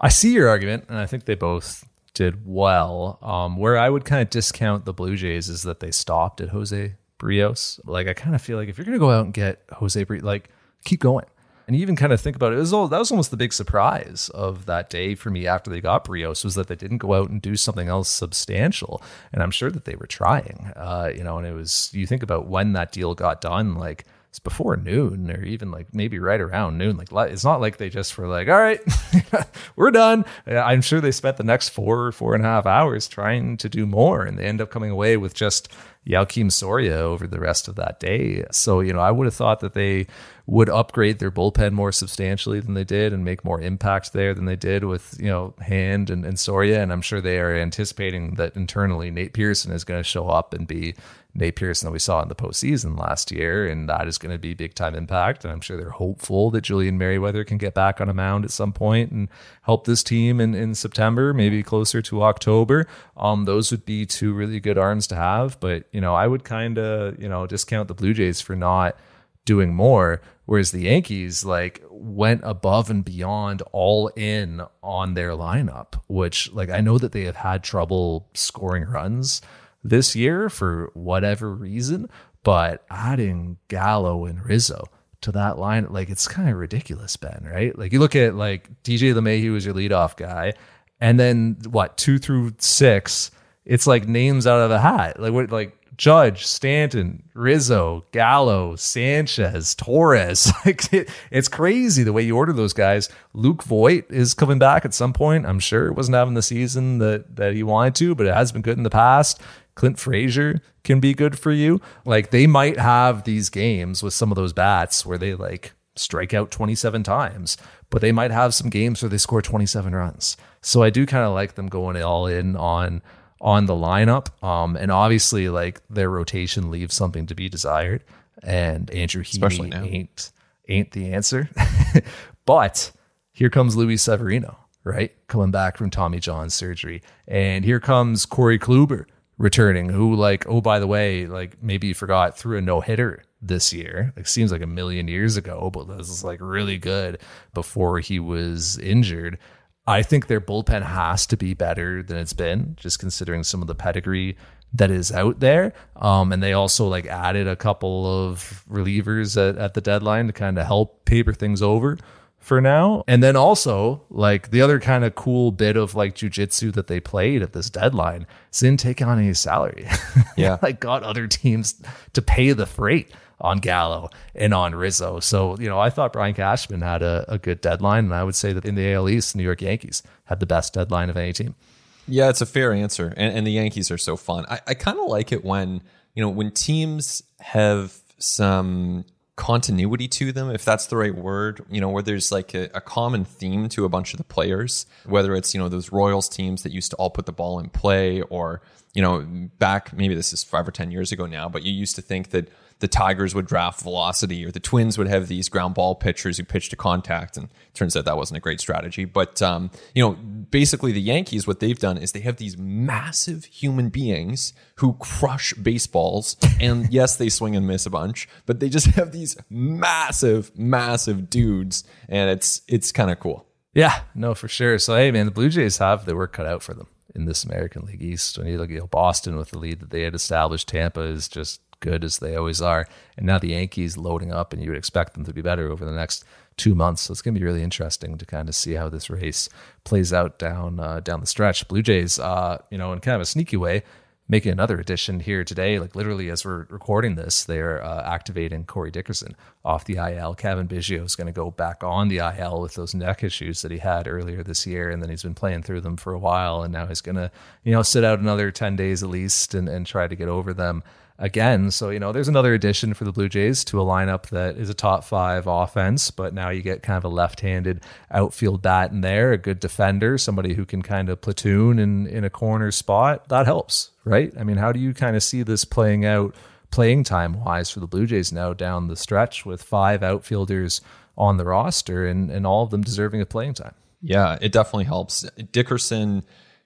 I see your argument, and I think they both did well. Um, where I would kind of discount the Blue Jays is that they stopped at Jose Berrios. Like I kind of feel like if you're gonna go out and get Jose Berrios, like keep going. And you even kind of think about it, it was all, that was almost the big surprise of that day for me after they got Berrios was that they didn't go out and do something else substantial. And I'm sure that they were trying, uh, you know. And it was you think about when that deal got done, like it's before noon or even like maybe right around noon. Like it's not like they just were like, all right, we're done. I'm sure they spent the next four, four and a half hours trying to do more and they end up coming away with just Joakim Soria over the rest of that day. So, you know, I would have thought that they would upgrade their bullpen more substantially than they did and make more impact there than they did with, you know, Hand and, and Soria. And I'm sure they are anticipating that internally Nate Pearson is going to show up and be Nate Pearson that we saw in the postseason last year, and that is going to be big time impact. And I'm sure they're hopeful that Julian Merryweather can get back on a mound at some point and help this team in, in September, maybe closer to October. Um, those would be two really good arms to have. But, you know, I would kind of, you know, discount the Blue Jays for not doing more. Whereas the Yankees like went above and beyond all in on their lineup, which like I know that they have had trouble scoring runs this year for whatever reason, but adding Gallo and Rizzo to that line, like it's kind of ridiculous, Ben, right? Like you look at like DJ LeMahieu was your leadoff guy, and then what, two through six, it's like names out of a hat. Like what like Judge, Stanton, Rizzo, Gallo, Sanchez, Torres. Like it, it's crazy the way you order those guys. Luke Voit is coming back at some point. I'm sure it wasn't having the season that that he wanted to, but it has been good in the past. Clint Frazier can be good for you. Like they might have these games with some of those bats where they like strike out 27 times, but they might have some games where they score 27 runs. So I do kind of like them going all in on on the lineup. Um, and obviously, like their rotation leaves something to be desired. And Andrew Heaney ain't ain't the answer. but here comes Luis Severino, right, coming back from Tommy John surgery, and here comes Corey Kluber returning, who like oh by the way, like maybe you forgot threw a no hitter this year. Like seems like a million years ago, but this is like really good before he was injured. I think their bullpen has to be better than it's been, just considering some of the pedigree that is out there. Um, and they also like added a couple of relievers at, at the deadline to kind of help paper things over for now. And then also like the other kind of cool bit of like jujitsu that they played at this deadline is didn't take on any salary. Yeah. like got other teams to pay the freight on Gallo and on Rizzo. So, you know, I thought Brian Cashman had a, a good deadline. And I would say that in the AL East, New York Yankees had the best deadline of any team. Yeah, it's a fair answer. And, and the Yankees are so fun. I, I kind of like it when, you know, when teams have some continuity to them, if that's the right word, you know, where there's like a, a, common theme to a bunch of the players, whether it's, you know, those Royals teams that used to all put the ball in play or, you know, back, maybe this is five or 10 years ago now, but you used to think that the Tigers would draft velocity or the Twins would have these ground ball pitchers who pitch to contact. And turns out that wasn't a great strategy. But, um, you know, basically the Yankees, what they've done is they have these massive human beings who crush baseballs. And yes, they swing and miss a bunch, but they just have these massive, massive dudes. And it's, it's kind of cool. Yeah, no, for sure. So, hey, man, the Blue Jays have their work cut out for them in this American League East. When you look at Boston with the lead that they had established, Tampa is just good as they always are. And now the Yankees loading up, and you would expect them to be better over the next two months. So it's going to be really interesting to kind of see how this race plays out down uh, down the stretch. Blue Jays, uh, you know, in kind of a sneaky way, making another addition here today. Like literally, as we're recording this, they're uh, activating Corey Dickerson off the IL. Cavan Biggio is going to go back on the IL with those neck issues that he had earlier this year, and then he's been playing through them for a while, and now he's going to, you know, sit out another ten days at least and, and try to get over them again. So, you know, there's another addition for the Blue Jays to a lineup that is a top five offense, but now you get kind of a left handed outfield bat in there, a good defender, somebody who can kind of platoon in, in a corner spot. That helps, right? I mean, how do you kind of see this playing out playing time wise for the Blue Jays now down the stretch with five outfielders on the roster and, and all of them deserving of playing time? Yeah, it definitely helps. Dickerson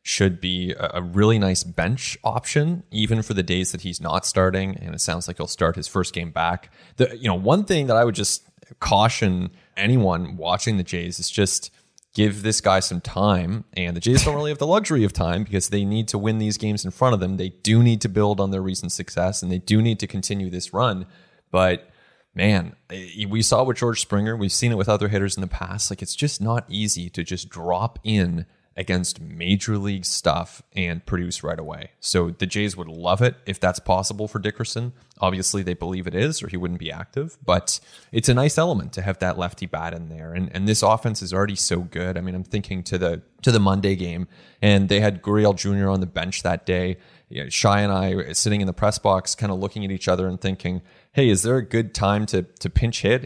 should be a really nice bench option, even for the days that he's not starting. And it sounds like he'll start his first game back. The you know one thing that I would just caution anyone watching the Jays is just give this guy some time. And the Jays don't really have the luxury of time because they need to win these games in front of them. They do need to build on their recent success and they do need to continue this run. But man, eh, we saw with George Springer, we've seen it with other hitters in the past. Like it's just not easy to just drop in against major league stuff and produce right away. So the Jays would love it if that's possible for Dickerson. Obviously, they believe it is, or he wouldn't be active. But it's a nice element to have that lefty bat in there. And and this offense is already so good. I mean, I'm thinking to the to the Monday game, and they had Gurriel Jr. on the bench that day. You Shi and I sitting in the press box, kind of looking at each other and thinking, "Hey, is there a good time to to pinch hit?"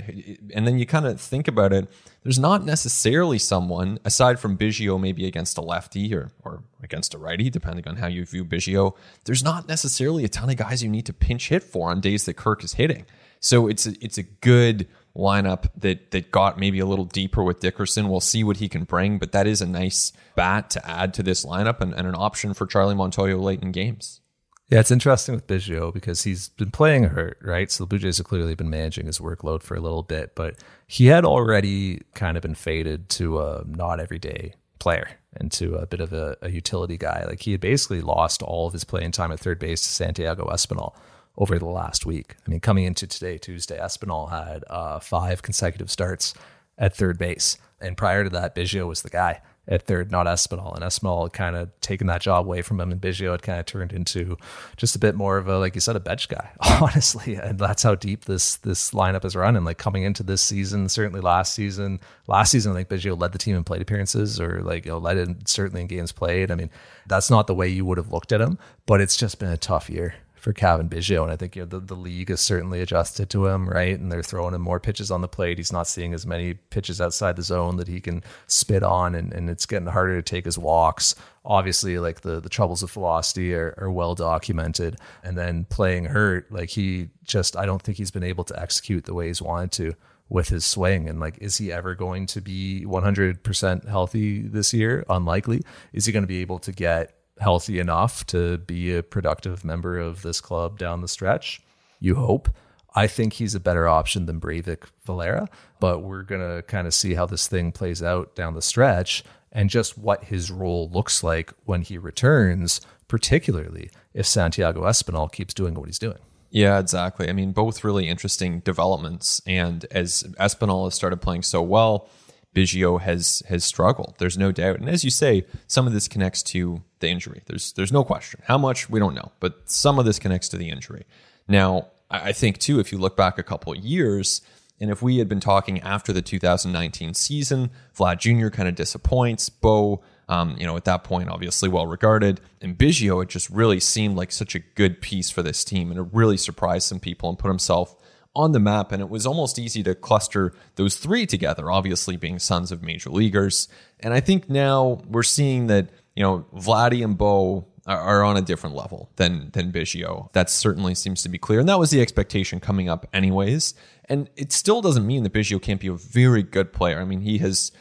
And then you kind of think about it there's not necessarily someone, aside from Biggio, maybe against a lefty or, or against a righty, depending on how you view Biggio, there's not necessarily a ton of guys you need to pinch hit for on days that Kirk is hitting. So it's a, it's a good lineup that that got maybe a little deeper with Dickerson. We'll see what he can bring, but that is a nice bat to add to this lineup and, and an option for Charlie Montoyo late in games. Yeah, it's interesting with Biggio because he's been playing hurt, right? So the Blue Jays have clearly been managing his workload for a little bit, but he had already kind of been faded to a not everyday player and to a bit of a, a utility guy. Like he had basically lost all of his playing time at third base to Santiago Espinal over the last week. I mean, coming into today, Tuesday, Espinal had uh, five consecutive starts at third base. And prior to that, Biggio was the guy at third, not Espinal. And Espinal had kind of taken that job away from him, and Biggio had kind of turned into just a bit more of a, like you said, a bench guy, honestly. And that's how deep this this lineup is run. And like coming into this season, certainly last season, last season, I think Biggio led the team in plate appearances, or like you know, led it certainly in games played. I mean, that's not the way you would have looked at him, but it's just been a tough year for Cavan Biggio. And I think you know, the, the league has certainly adjusted to him, right? And they're throwing him more pitches on the plate. He's not seeing as many pitches outside the zone that he can spit on, and, and it's getting harder to take his walks. Obviously, like the, the troubles of velocity are, are well documented. And then playing hurt, like he just, I don't think he's been able to execute the way he's wanted to with his swing. And like, is he ever going to be 100% healthy this year? Unlikely. Is he going to be able to get healthy enough to be a productive member of this club down the stretch. You hope. I think he's a better option than Breyvic Valera, but we're going to kind of see how this thing plays out down the stretch and just what his role looks like when he returns, particularly if Santiago Espinal keeps doing what he's doing. Yeah, exactly. I mean, both really interesting developments. And as Espinal has started playing so well, Biggio has has struggled. There's no doubt. And as you say, some of this connects to the injury. There's there's no question. How much we don't know, but some of this connects to the injury. Now, I think too, if you look back a couple years, and if we had been talking after the 2019 season, Vlad Jr. kind of disappoints. Bo, um, you know, at that point, obviously well regarded. And Biggio, it just really seemed like such a good piece for this team, and it really surprised some people and put himself on the map, and it was almost easy to cluster those three together, obviously being sons of major leaguers. And I think now we're seeing that, you know, Vladdy and Bo are, on a different level than than Biggio. That certainly seems to be clear. And that was the expectation coming up anyways. And it still doesn't mean that Biggio can't be a very good player. I mean, he has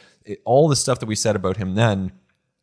all the stuff that we said about him then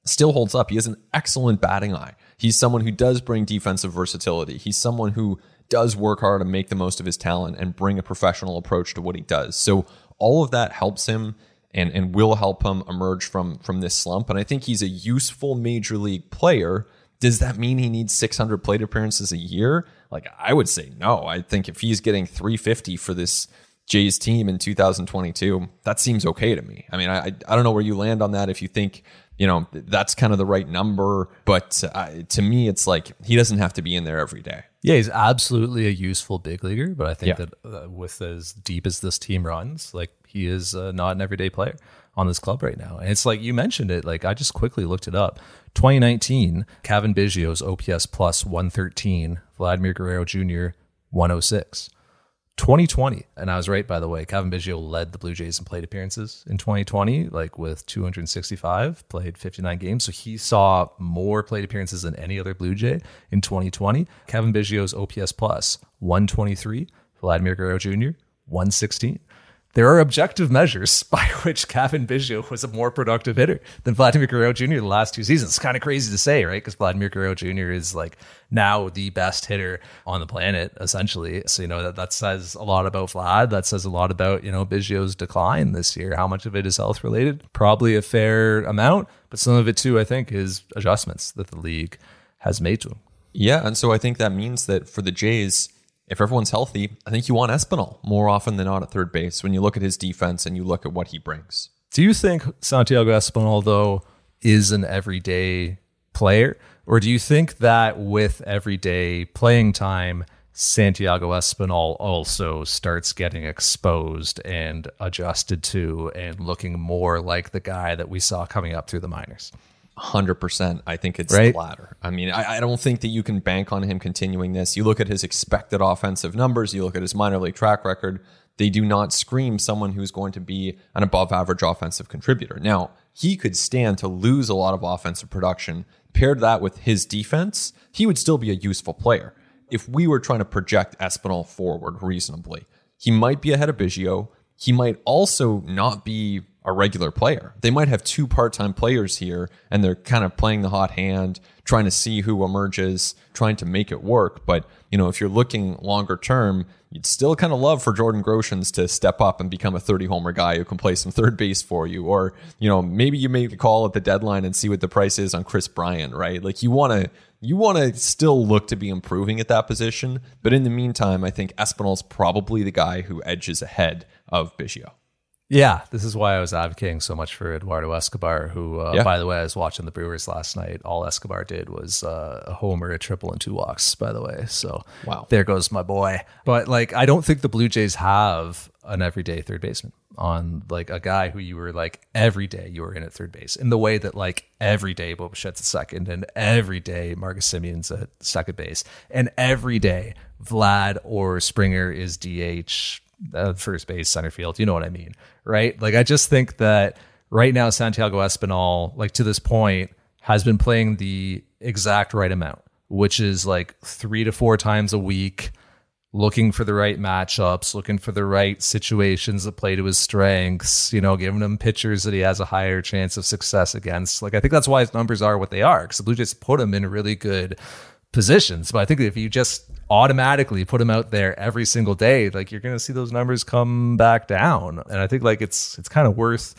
still holds up. He has an excellent batting eye. He's someone who does bring defensive versatility. He's someone who does work hard and make the most of his talent and bring a professional approach to what he does. So all of that helps him and and will help him emerge from from this slump. And I think he's a useful major league player. Does that mean he needs 600 plate appearances a year? Like I would say no. I think if he's getting 350 for this Jays team in 2022, that seems okay to me. I mean, I I don't know where you land on that. If you think you know that's kind of the right number, but uh, to me, it's like he doesn't have to be in there every day. Yeah, he's absolutely a useful big leaguer, but I think yeah. that uh, with as deep as this team runs, like he is uh, not an everyday player on this club right now. And it's like you mentioned it, like I just quickly looked it up. 2019, Cavan Biggio's OPS plus 113, Vladimir Guerrero Jr. 106. 2020, and I was right by the way. Cavan Biggio led the Blue Jays in plate appearances in 2020, like with 265, played 59 games. So he saw more plate appearances than any other Blue Jay in 2020. Cavan Biggio's OPS plus 123, Vladimir Guerrero Jr. 116 there are objective measures by which Cavan Biggio was a more productive hitter than Vladimir Guerrero Jr. the last two seasons. It's kind of crazy to say, right? Because Vladimir Guerrero Jr. is like now the best hitter on the planet, essentially. So, you know, that, that says a lot about Vlad. That says a lot about, you know, Biggio's decline this year. How much of it is health related? Probably a fair amount, but some of it too, I think, is adjustments that the league has made to him. Yeah. And so I think that means that for the Jays, if everyone's healthy, I think you want Espinal more often than not at third base when you look at his defense and you look at what he brings. Do you think Santiago Espinal, though, is an everyday player? Or do you think that with everyday playing time, Santiago Espinal also starts getting exposed and adjusted to and looking more like the guy that we saw coming up through the minors? Hundred percent. I think it's right? the latter. I mean, I, I, don't think that you can bank on him continuing this. You look at his expected offensive numbers, you look at his minor league track record. They do not scream someone who's going to be an above average offensive contributor. Now, he could stand to lose a lot of offensive production. Paired that with his defense, he would still be a useful player. If we were trying to project Espinal forward reasonably, he might be ahead of Biggio. He might also not be a regular player. They might have two part time players here and they're kind of playing the hot hand, trying to see who emerges, trying to make it work. But, you know, if you're looking longer term, you'd still kind of love for Jordan Groshans to step up and become a 30 homer guy who can play some third base for you. Or, you know, maybe you make a call at the deadline and see what the price is on Kris Bryant, right? Like you want to, you want to still look to be improving at that position. But in the meantime, I think Espinal's probably the guy who edges ahead of Biggio. Yeah, this is why I was advocating so much for Eduardo Escobar, who, uh, Yeah. by the way, I was watching the Brewers last night. All Escobar did was uh, a homer, a triple, and two walks, by the way. So Wow. there goes my boy. But like, I don't think the Blue Jays have an everyday third baseman on like a guy who you were like every day you were in at third base in the way that like every day Bo Bichette's at second and every day Marcus Semien's at second base and every day Vlad or Springer is DH uh, first base, center field. You know what I mean, right? Like I just think that right now Santiago Espinal, like to this point, has been playing the exact right amount, which is like three to four times a week, looking for the right matchups, looking for the right situations that play to his strengths. You know, giving him pitchers that he has a higher chance of success against. Like I think that's why his numbers are what they are because the Blue Jays put him in really good positions. But I think if you just automatically put him out there every single day, like you're going to see those numbers come back down. And I think like it's it's kind of worth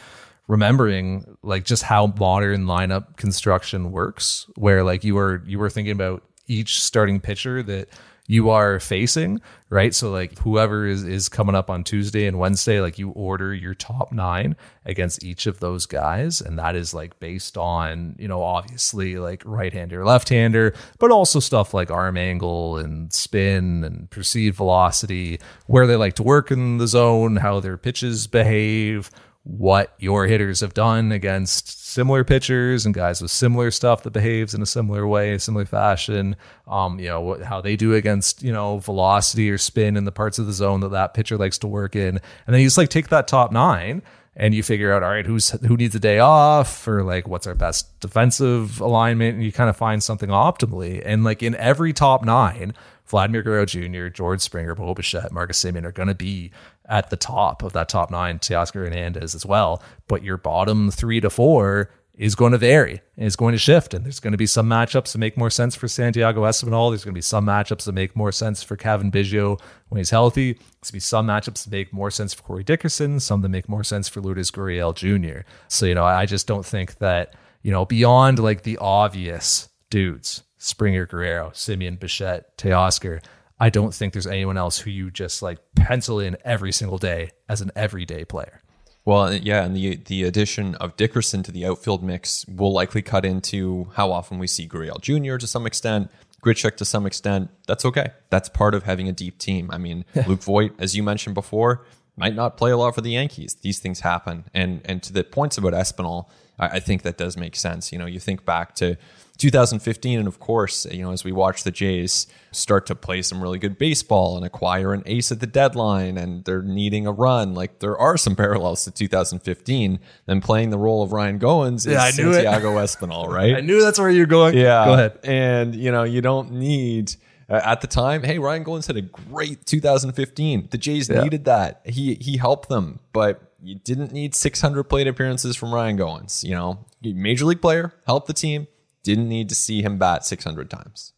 remembering like just how modern lineup construction works where like you were you were thinking about each starting pitcher that you are facing, right? So like whoever is is coming up on Tuesday and Wednesday, like you order your top 9 against each of those guys and that is like based on, you know, obviously like right-hander, left-hander, but also stuff like arm angle and spin and perceived velocity, where they like to work in the zone, how their pitches behave, what your hitters have done against similar pitchers and guys with similar stuff that behaves in a similar way, similar fashion. Um, you know what, how they do against you know velocity or spin in the parts of the zone that that pitcher likes to work in, and then you just like take that top nine and you figure out all right who's who needs a day off or like what's our best defensive alignment, and you kind of find something optimally. And like in every top nine. Vladimir Guerrero Jr., George Springer, Bo Bichette, Marcus Semien are going to be at the top of that top nine. Teoscar Hernandez as well. But your bottom three to four is going to vary and is going to shift. And there's going to be some matchups that make more sense for Santiago Espinal. There's going to be some matchups that make more sense for Cavan Biggio when he's healthy. There's going to be some matchups that make more sense for Corey Dickerson, some that make more sense for Lourdes Gurriel Jr. So, you know, I just don't think that, you know, beyond like the obvious dudes, Springer, Guerrero, Semien, Bichette, Teoscar, I don't think there's anyone else who you just like pencil in every single day as an everyday player. Well, yeah, and the the addition of Dickerson to the outfield mix will likely cut into how often we see Gurriel Jr. to some extent, Grichuk to some extent. That's okay. That's part of having a deep team. I mean, Luke Voit, as you mentioned before, might not play a lot for the Yankees. These things happen. And and to the points about Espinal, I, I think that does make sense. You know, you think back to 2015, and of course, you know, as we watch the Jays start to play some really good baseball and acquire an ace at the deadline, and they're needing a run, like there are some parallels to 2015. Then playing the role of Ryan Goins is Yeah, I knew it. Santiago Espinal, right? I knew that's where you're going. Yeah. Go ahead. And, you know, you don't need. Uh, at the time, hey, Ryan Goins had a great 2015. The Jays Yeah. needed that. He he helped them, but you didn't need 600 plate appearances from Ryan Goins. You know, major league player, helped the team. Didn't need to see him bat 600 times.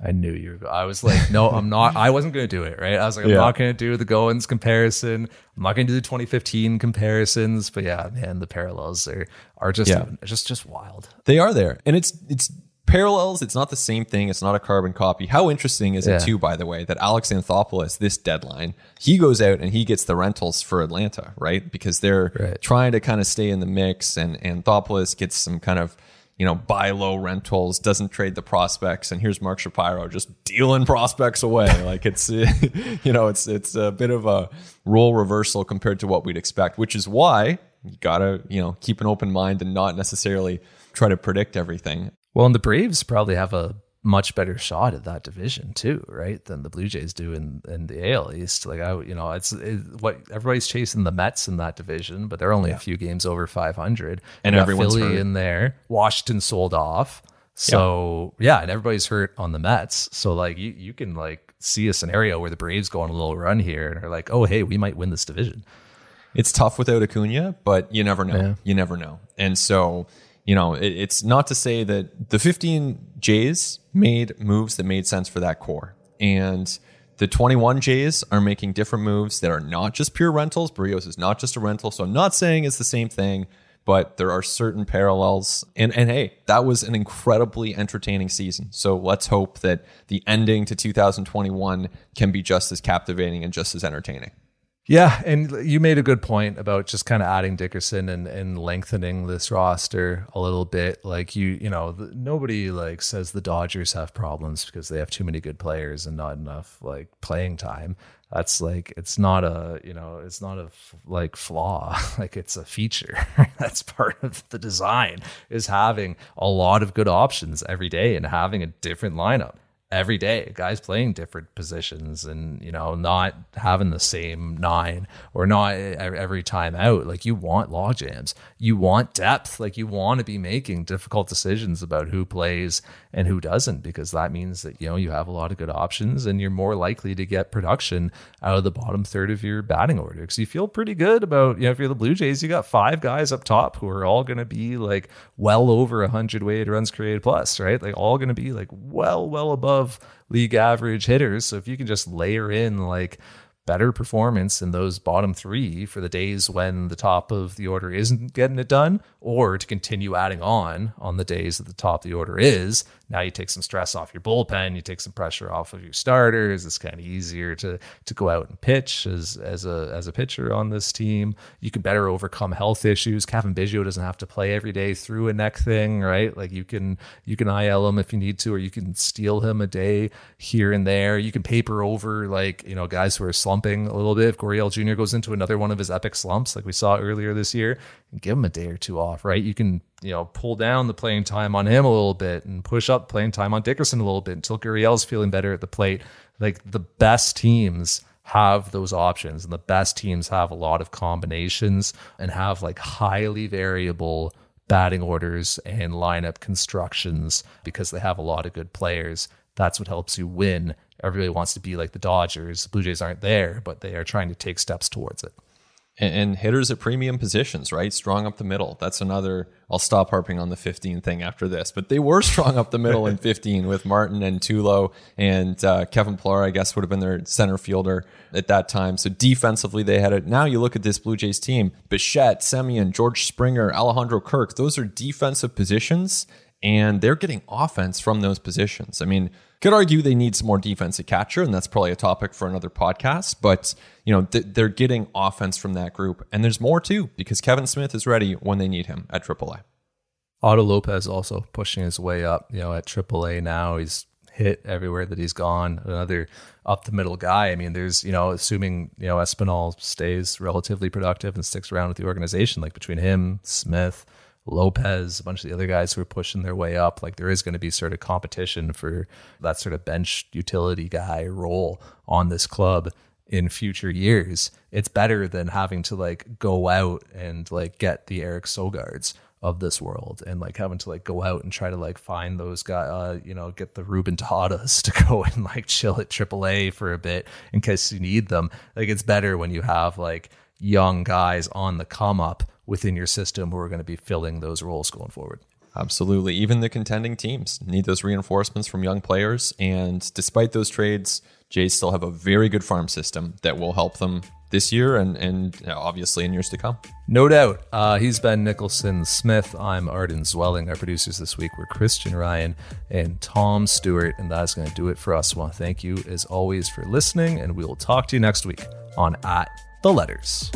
I knew you I was like, no, I'm not. I wasn't going to do it. Right. I was like, I'm Yeah. not going to do the Goins comparison. I'm not going to do the 2015 comparisons. But yeah, man, the parallels are are just Yeah. just just wild. They are there, and it's it's parallels. It's not the same thing. It's not a carbon copy. How interesting is Yeah. it too, by the way, that Alex Anthopoulos, this deadline, he goes out and he gets the rentals for Atlanta, right? Because they're Right. trying to kind of stay in the mix, and Anthopoulos gets some kind of you know buy low rentals, doesn't trade the prospects, and here's Mark Shapiro just dealing prospects away. like it's you know it's it's a bit of a role reversal compared to what we'd expect, which is why you gotta you know keep an open mind and not necessarily try to predict everything. Well, and the Braves probably have a much better shot at that division too, right? Than the Blue Jays do in, in the AL East. Like I, you know, it's it, what everybody's chasing the Mets in that division, but they're only a few games over 500, And everyone's Philly hurt. in there. Washington sold off, so yeah. and everybody's hurt on the Mets. So like you you can like see a scenario where the Braves go on a little run here and are like, oh hey, we might win this division. it's tough without Acuna, but you never know. Yeah. You never know. And so, you know, it, it's not to say that the 15 Jays made moves that made sense for that core. And the 21 Jays are making different moves that are not just pure rentals. Berrios is not just a rental. So I'm not saying it's the same thing, but there are certain parallels. And, and hey, that was an incredibly entertaining season. So let's hope that the ending to 2021 can be just as captivating and just as entertaining. Yeah, and you made a good point about just kind of adding Dickerson and, and lengthening this roster a little bit. Like you, you know, the, nobody like says the Dodgers have problems because they have too many good players and not enough like playing time. That's like it's not a you know it's not a like flaw like it's a feature. That's part of the design is having a lot of good options every day and having a different lineup every day guys playing different positions and you know not having the same nine or not every time out. Like you want log jams. You want depth. Like you want to be making difficult decisions about who plays and who doesn't? Because that means that you know you have a lot of good options and you're more likely to get production out of the bottom third of your batting order. Because you feel pretty good about you know if you're the blue jays you got five guys up top who are all going to be like well over 100 weighted runs created plus right? Like all going to be like well well above above league average hitters. So if you can just layer in like better performance in those bottom three for the days when the top of the order isn't getting it done, or to continue adding on on the days that the top of the order is, now you take some stress off your bullpen, you take some pressure off of your starters. It's kind of easier to to go out and pitch as as a as a pitcher on this team. You can better overcome health issues. Cavan Biggio doesn't have to play every day through a neck thing, right? Like you can you can IL him if you need to, or you can steal him a day here and there. You can paper over like you know guys who are slumping a little bit. If Gurriel Jr. goes into another one of his epic slumps, like we saw earlier this year, give him a day or two off, right? You can you know, pull down the playing time on him a little bit and push up playing time on Dickerson a little bit until Gurriel's feeling better at the plate. Like the best teams have those options and the best teams have a lot of combinations and have like highly variable batting orders and lineup constructions because they have a lot of good players. That's what helps you win. Everybody wants to be like the Dodgers. Blue Jays aren't there, but they are trying to take steps towards it and, and hitters at premium positions, right? Strong up the middle. That's another. I'll stop harping on the 15 thing after this, but they were strong up the middle in 15 with Martin and Tulo and uh, Kevin Pillar, I guess, would have been their center fielder at that time. So defensively, they had it. Now you look at this Blue Jays team Bichette, Semien, George Springer, Alejandro Kirk. Those are defensive positions, and they're getting offense from those positions. I mean, could argue they need some more defensive catcher, and that's probably a topic for another podcast. But you know th- they're getting offense from that group, and there's more too because Kevin Smith is ready when they need him at AAA. Otto Lopez also pushing his way up. You know, at AAA now, he's hit everywhere that he's gone. Another up the middle guy. I mean, there's you know, assuming you know Espinal stays relatively productive and sticks around with the organization, like between him, Smith. Lopez, a bunch of the other guys who are pushing their way up. Like there is going to be sort of competition for that sort of bench utility guy role on this club in future years. It's better than having to like go out and like get the Eric Sogard's of this world and like having to like go out and try to like find those guys, uh, you know, get the Ruben Tejadas to go and like chill at AAA for a bit in case you need them. Like it's better when you have like young guys on the come up within your system who are going to be filling those roles going forward. Absolutely. Even the contending teams need those reinforcements from young players. And despite those trades, Jays still have a very good farm system that will help them this year and, and obviously in years to come. No doubt. Uh, he's Ben Nicholson Smith. I'm Arden Zwelling. Our producers this week were Christian Ryan and Tom Stewart. And that's going to do it for us. I want to thank you, as always, for listening. And we will talk to you next week on At the Letters.